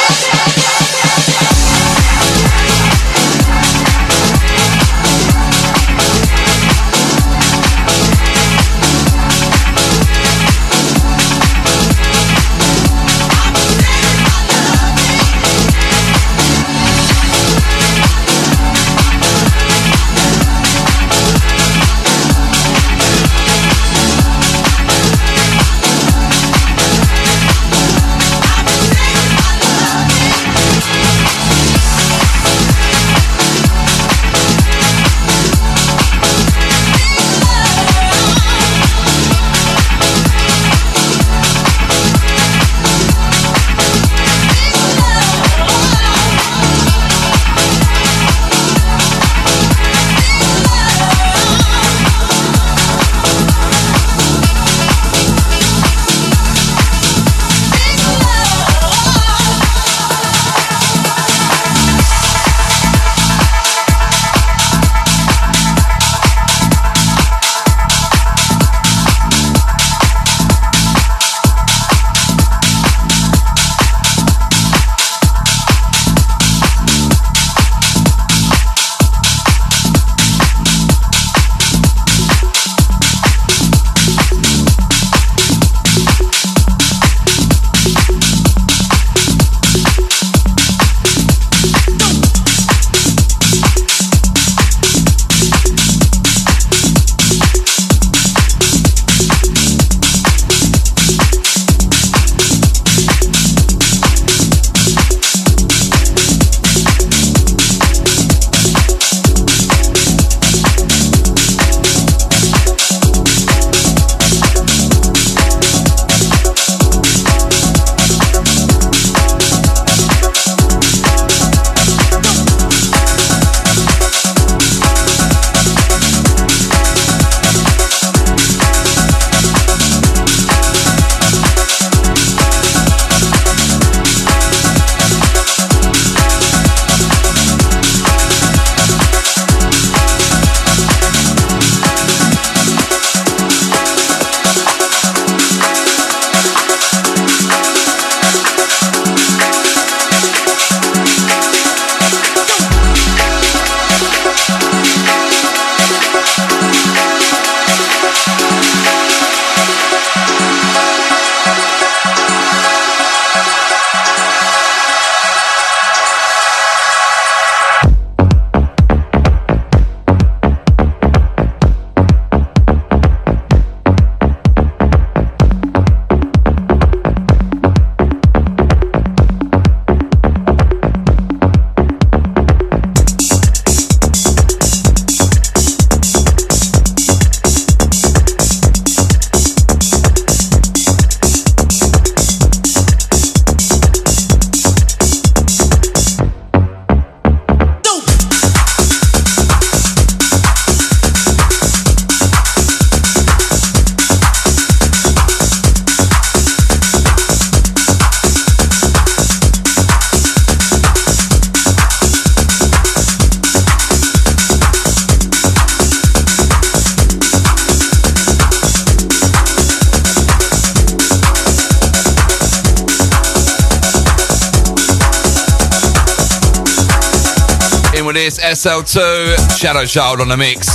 SL2 Shadow Child on the mix.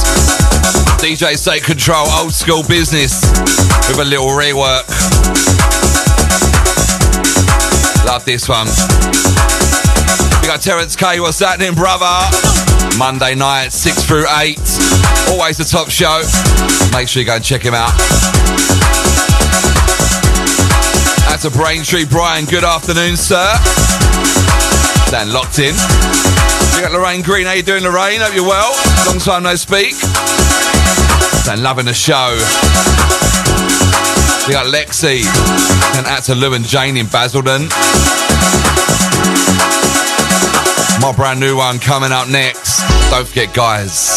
DJs Take Control, old school business with a little rework. Love this one. We got Terence K. What's happening, brother? Monday night, 6 through 8. Always the top show. Make sure you go and check him out. That's a Braintree Brian. Good afternoon, sir. Then locked in. We got Lorraine Green. How you doing, Lorraine? Hope you're well. Long time no speak. Then loving the show. We got Lexi. And out to Lou and Jane in Basildon. My brand new one coming up next. Don't forget, guys.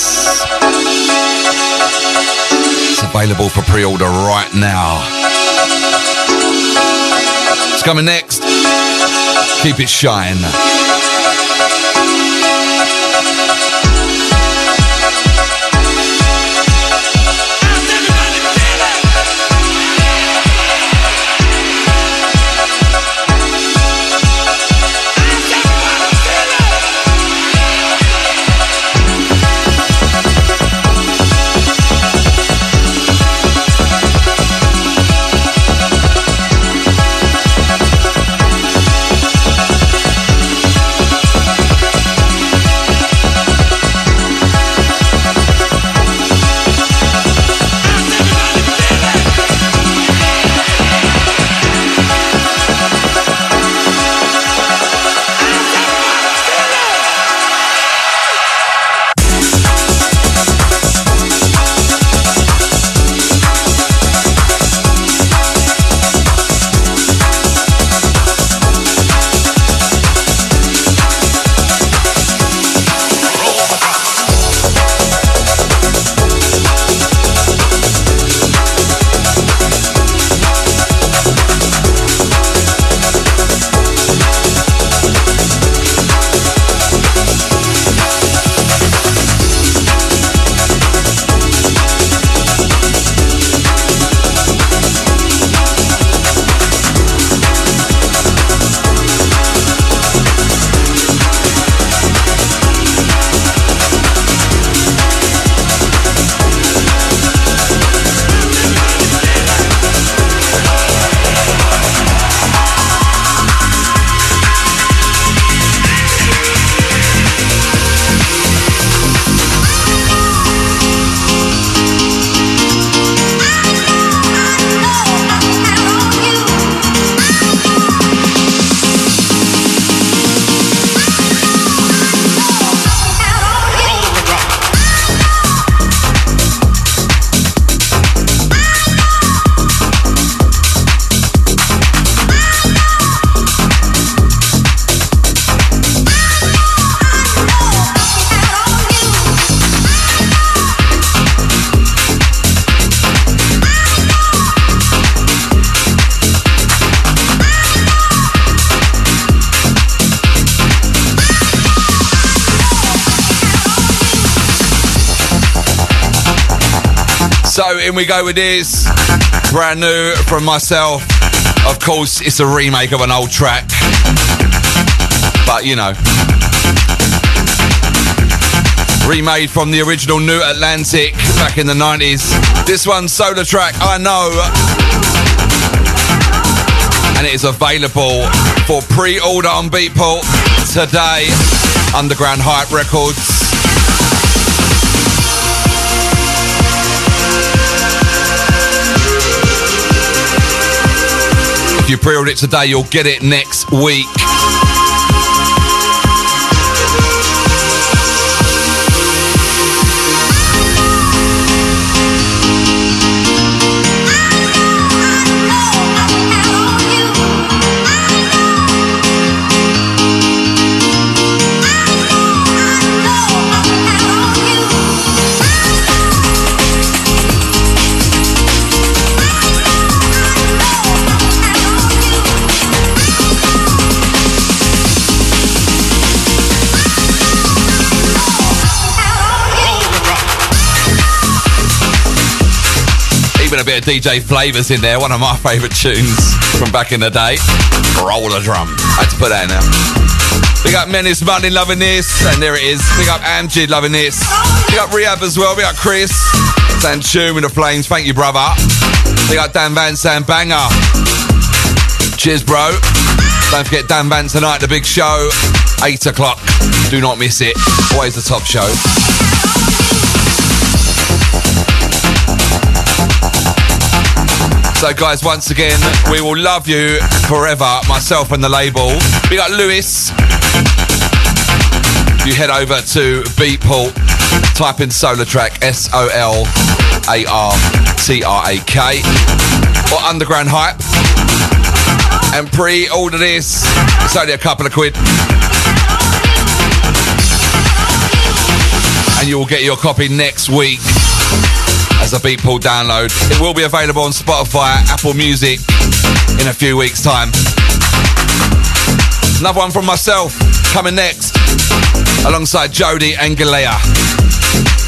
It's available for pre-order right now. It's coming next. Keep it shine. In we go with this. Brand new from myself. Of course, it's a remake of an old track. But you know. Remade from the original New Atlantic back in the 90s. This one's SolarTrak, I know. And it is available for pre-order on Beatport today. Underground Hype Records. You pre-order it today, you'll get it next week. Bit of DJ Flavors in there, one of my favourite tunes from back in the day. Roll a drum. I had to put that in there. Big up Menace Money loving this. And there it is. Big up Amjid loving this. Big up Re-Ab as well. Big up Chris. Stand tune with the flames. Thank you, brother. Big up Dan Van Sam Banger. Cheers, bro. Don't forget Dan Van tonight, the big show. 8 o'clock. Do not miss it. Always the top show. So, guys, once again, we will love you forever, myself and the label. We got Lewis. You head over to Beatport, type in SolarTrak, S O L A R T R A K, or Underground Hype, and pre order this. It's only a couple of quid. And you will get your copy next week as a Beatport download. It will be available on Spotify, Apple Music in a few weeks' time. Another one from myself coming next alongside JoDi and Galea.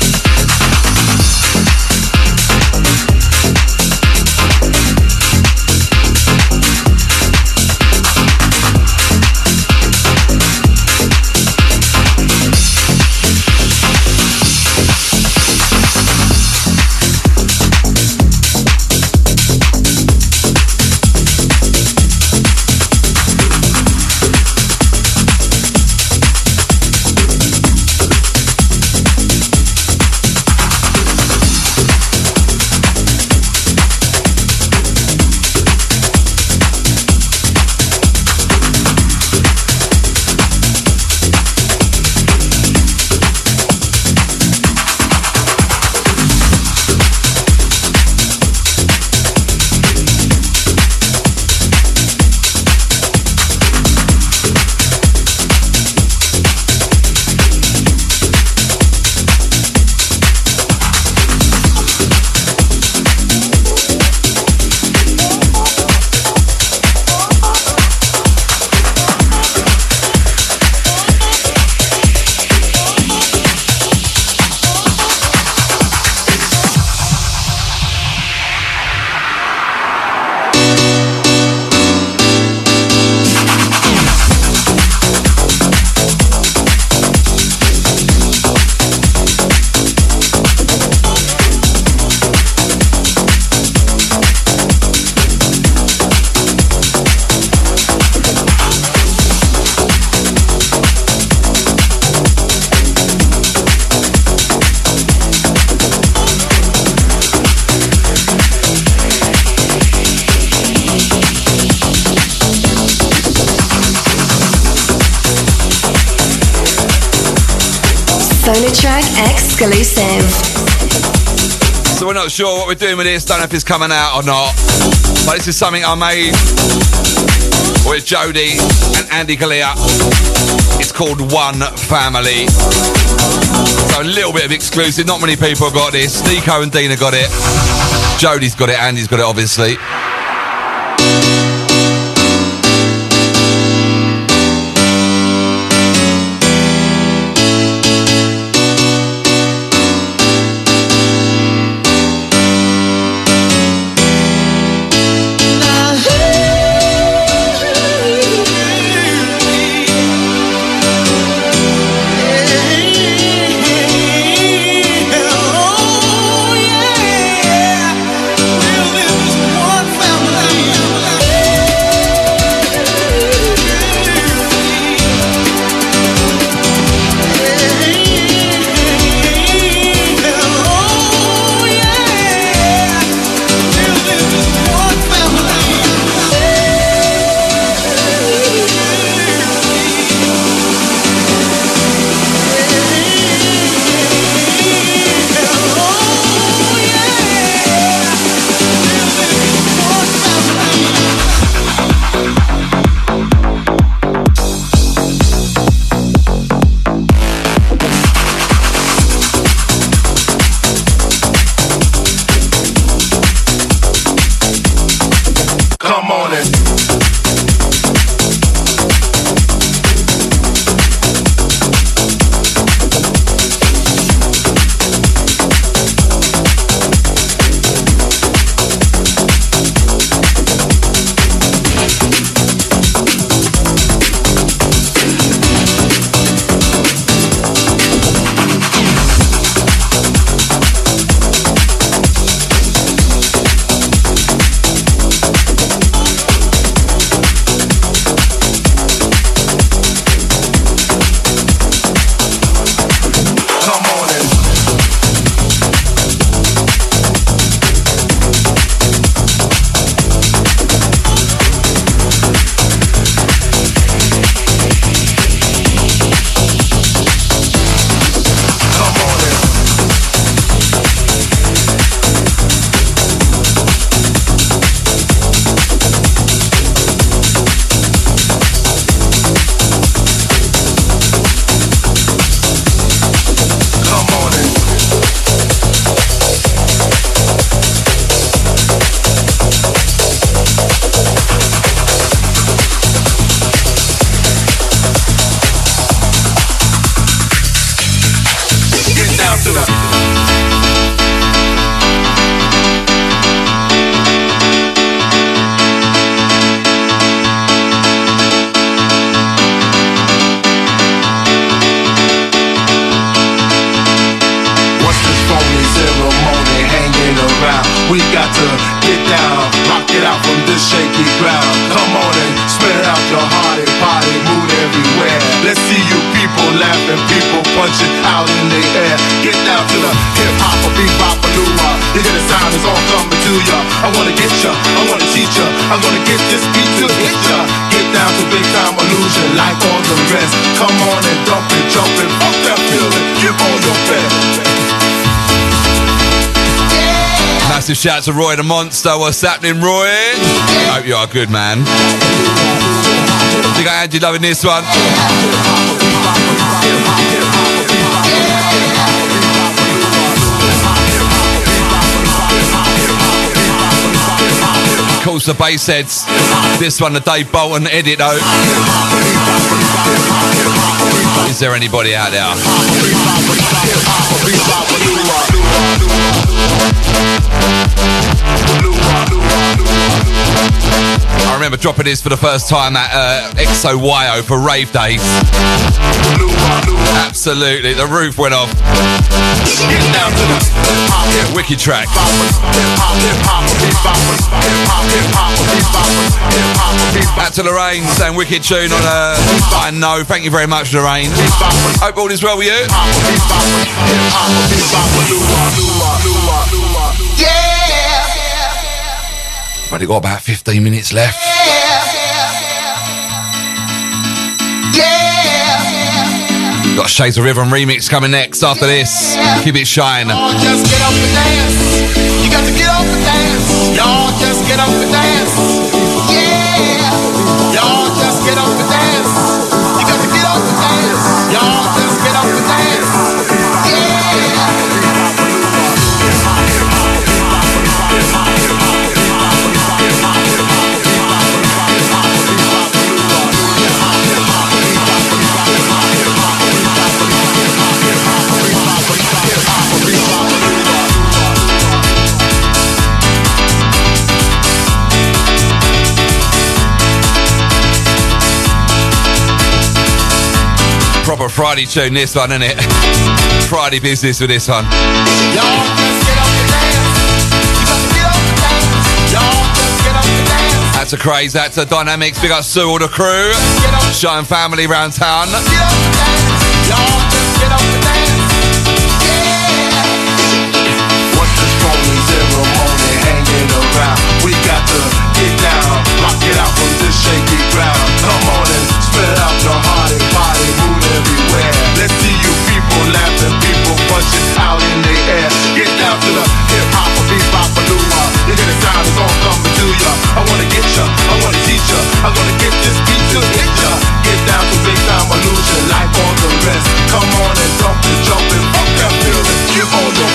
Sure what we're doing with this. Don't know if it's coming out or not. But this is something I made with JoDi and Andy Galea. It's called One Family. So a little bit of exclusive. Not many people got this. Nico and Dina got it. JoDi's got it. Andy's got it, obviously. Shout to Roy the Monster. What's happening, Roy? Hope you are good, man. Think I Angie loving this one. Of course, the Bassheads. This one, the Dave Bolton edit, though. Is there anybody out there? Remember dropping this for the first time at uh, XOYO for rave days. Absolutely, the roof went off. Wicked track. Back to Lorraine saying wicked tune on uh, I know. Thank you very much, Lorraine. Hope all is well with you. Only got about 15 minutes left. Got Shades of Rhythm remix coming next after this. Keep it shine. Just get up and dance. You got to get up and dance. Y'all just get up and dance. Friday tune, this one, isn't it? Friday business with this one. That's a craze, that's a dynamics. Big up Sue, all the crew. Shine family round town. Around? We got to get down, rock it out from this shaky ground. Come on and spread out your heart people laughing, people punching out in the air. Get down to the hip hop, a beat bop, a lua. You hear the sound is all coming to ya. I wanna get ya, I wanna teach ya. I'm gonna get this beat to hit ya. Get down to big time illusion, like all the rest. Come on and dump and jump and fuck that feeling. You on your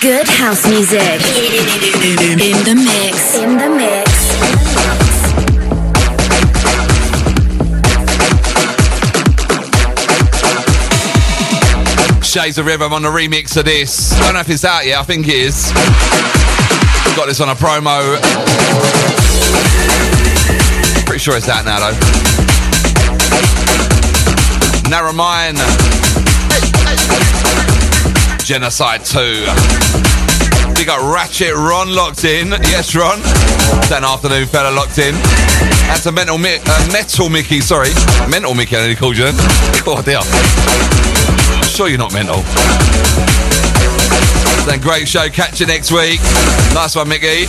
good house music. In the mix. In the mix. Shades of Rhythm on the remix of this. I don't know if it's out yet, I think it is. Got this on a promo. Pretty sure it's out now though. Narra Mine. Genaside II. We got Ratchet Ron locked in. Yes, Ron. That afternoon fella locked in. That's a mental Mi- uh, metal Mickey, sorry. Mental Mickey, I nearly called you then. Oh dear. Sure you're not mental. Then great show. Catch you next week. Nice one, Mickey.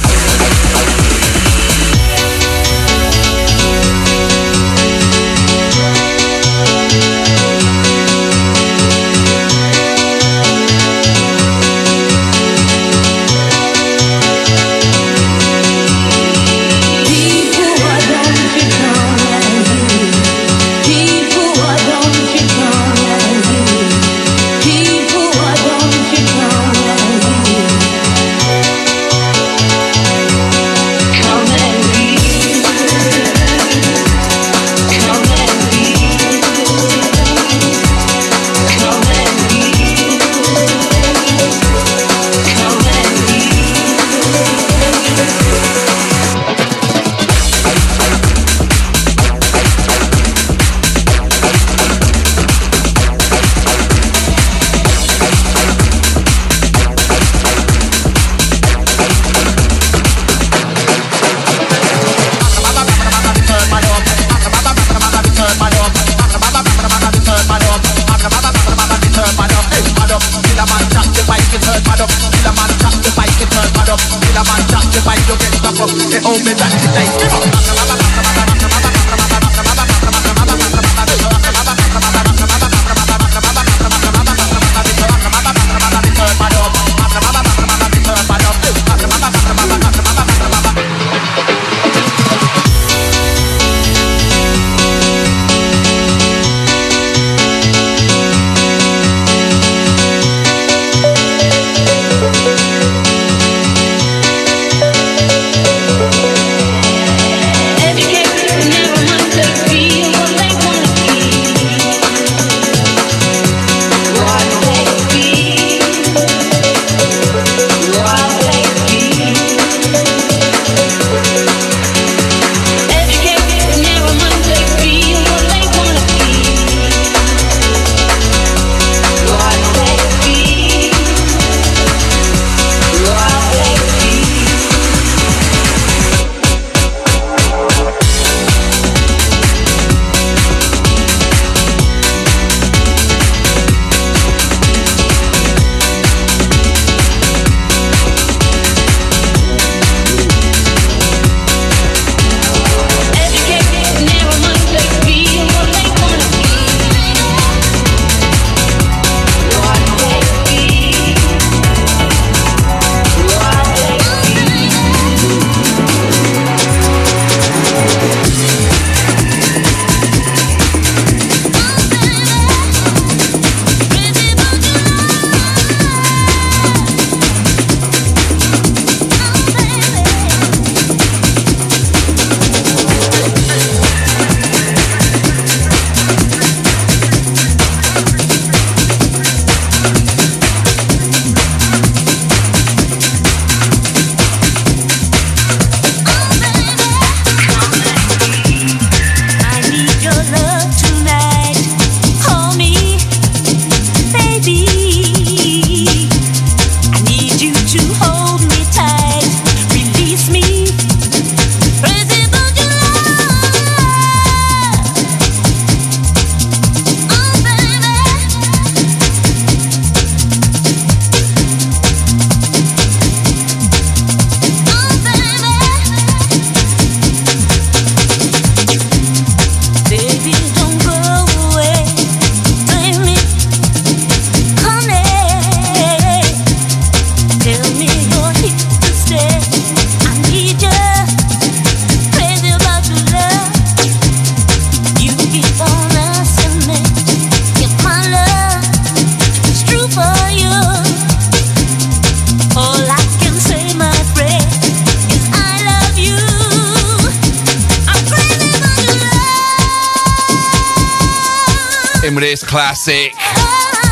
In with this classic. I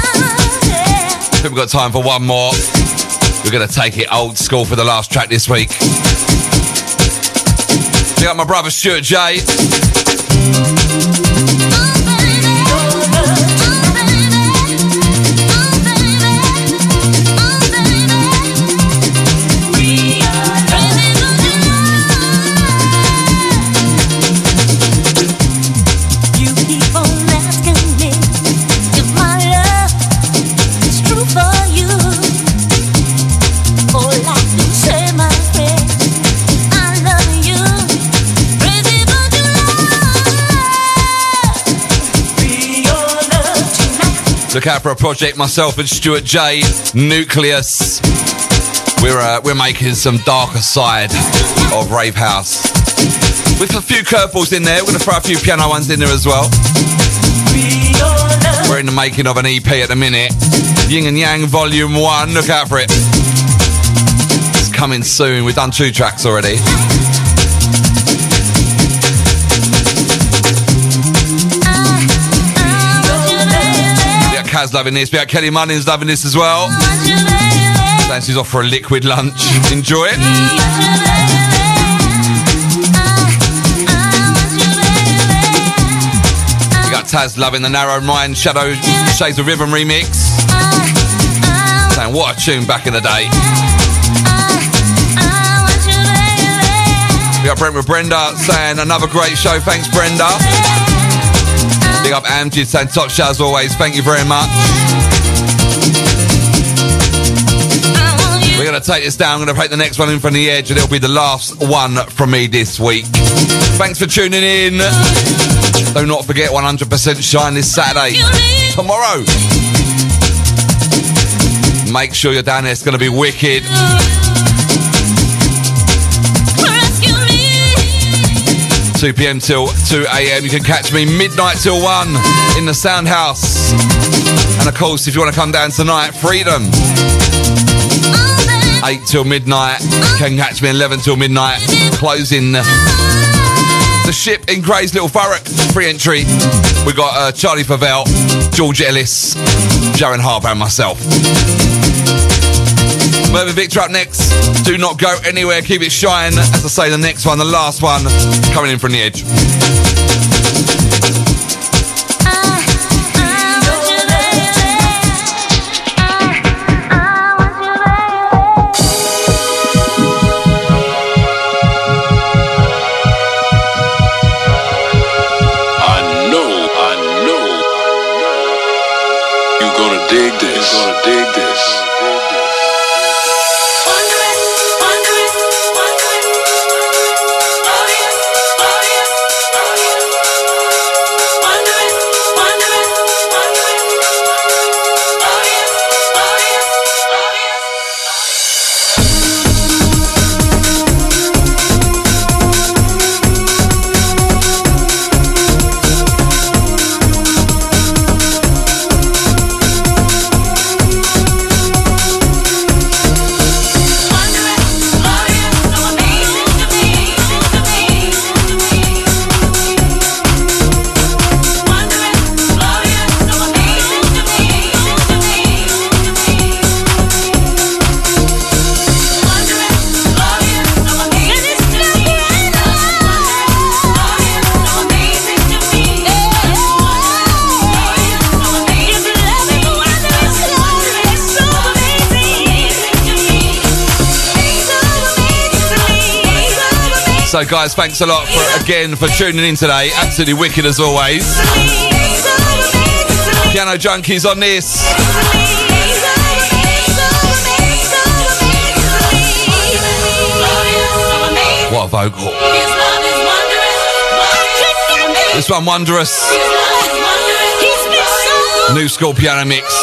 think we've got time for one more. We're going to take it old school for the last track this week. Big up my brother Stuart J. Look out for a project myself and Stuart J. Nucleus. We're uh, we're making some darker side of rave house with a few curveballs in there. We're to throw a few piano ones in there as well. We're in the making of an EP at the minute. Yin and Yang Volume One. Look out for it. It's coming soon. We've done two tracks already. Loving this. We got Kelly Munnins loving this as well. She's off for a liquid lunch. Enjoy it. We got Taz loving the Narrow Mind Shadow Shades of Rhythm remix. Saying what a tune back in the day. We got Brent with Brenda saying another great show. Thanks, Brenda. Big up Amjid saying top show as always. Thank you very much. We We're going to take this down. I'm going to take the next one in from the edge, and it'll be the last one from me this week. Thanks for tuning in. Do not forget 100% Shine this Saturday. Tomorrow. Make sure you're down there. It's going to be wicked. 2 p.m. till 2 a.m. You can catch me midnight till 1 in the Sound House. And of course, if you want to come down tonight, Freedom. 8 till midnight. Can catch me 11 till midnight. Closing the ship in Grays Little Thurrock. Free entry. We got uh, Charlie Favell, George Ellis, Jaron Harper, and myself. Mervyn Victor up next. Do not go anywhere. Keep it shine. As I say, the next one, the last one, coming in from the edge. So, guys, thanks a lot for again for tuning in today. Absolutely wicked as always. Piano Junkies on this. What a vocal. This one, Wondrous. Nuskool Piano Mix.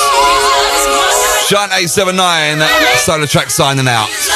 Shine 879, SolarTrak signing out.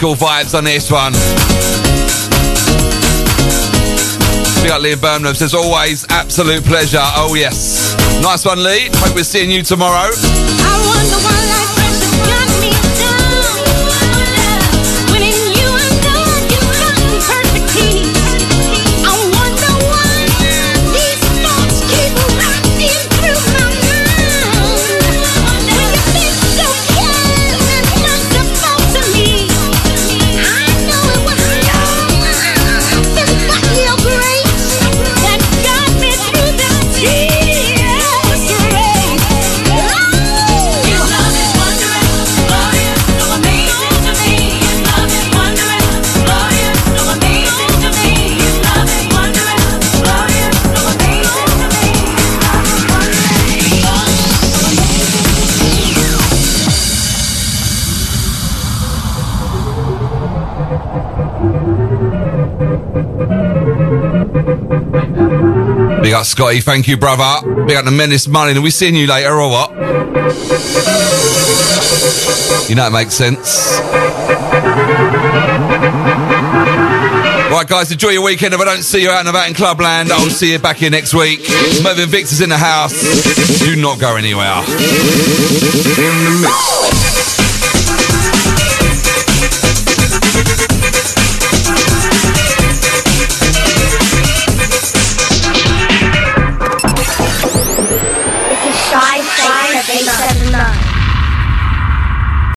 School vibes on this one. Big up Liam Birmingham says always absolute pleasure. Oh yes. Nice one, Lee. Hope we're seeing you tomorrow. Big up Scotty, thank you, brother. Big up the Menace Money. And we seeing you later or what? You know it makes sense. Right, guys, enjoy your weekend. If I don't see you out and about in Clubland, I'll see you back here next week. Mervyn Victor's in the house. Do not go anywhere. In the mix.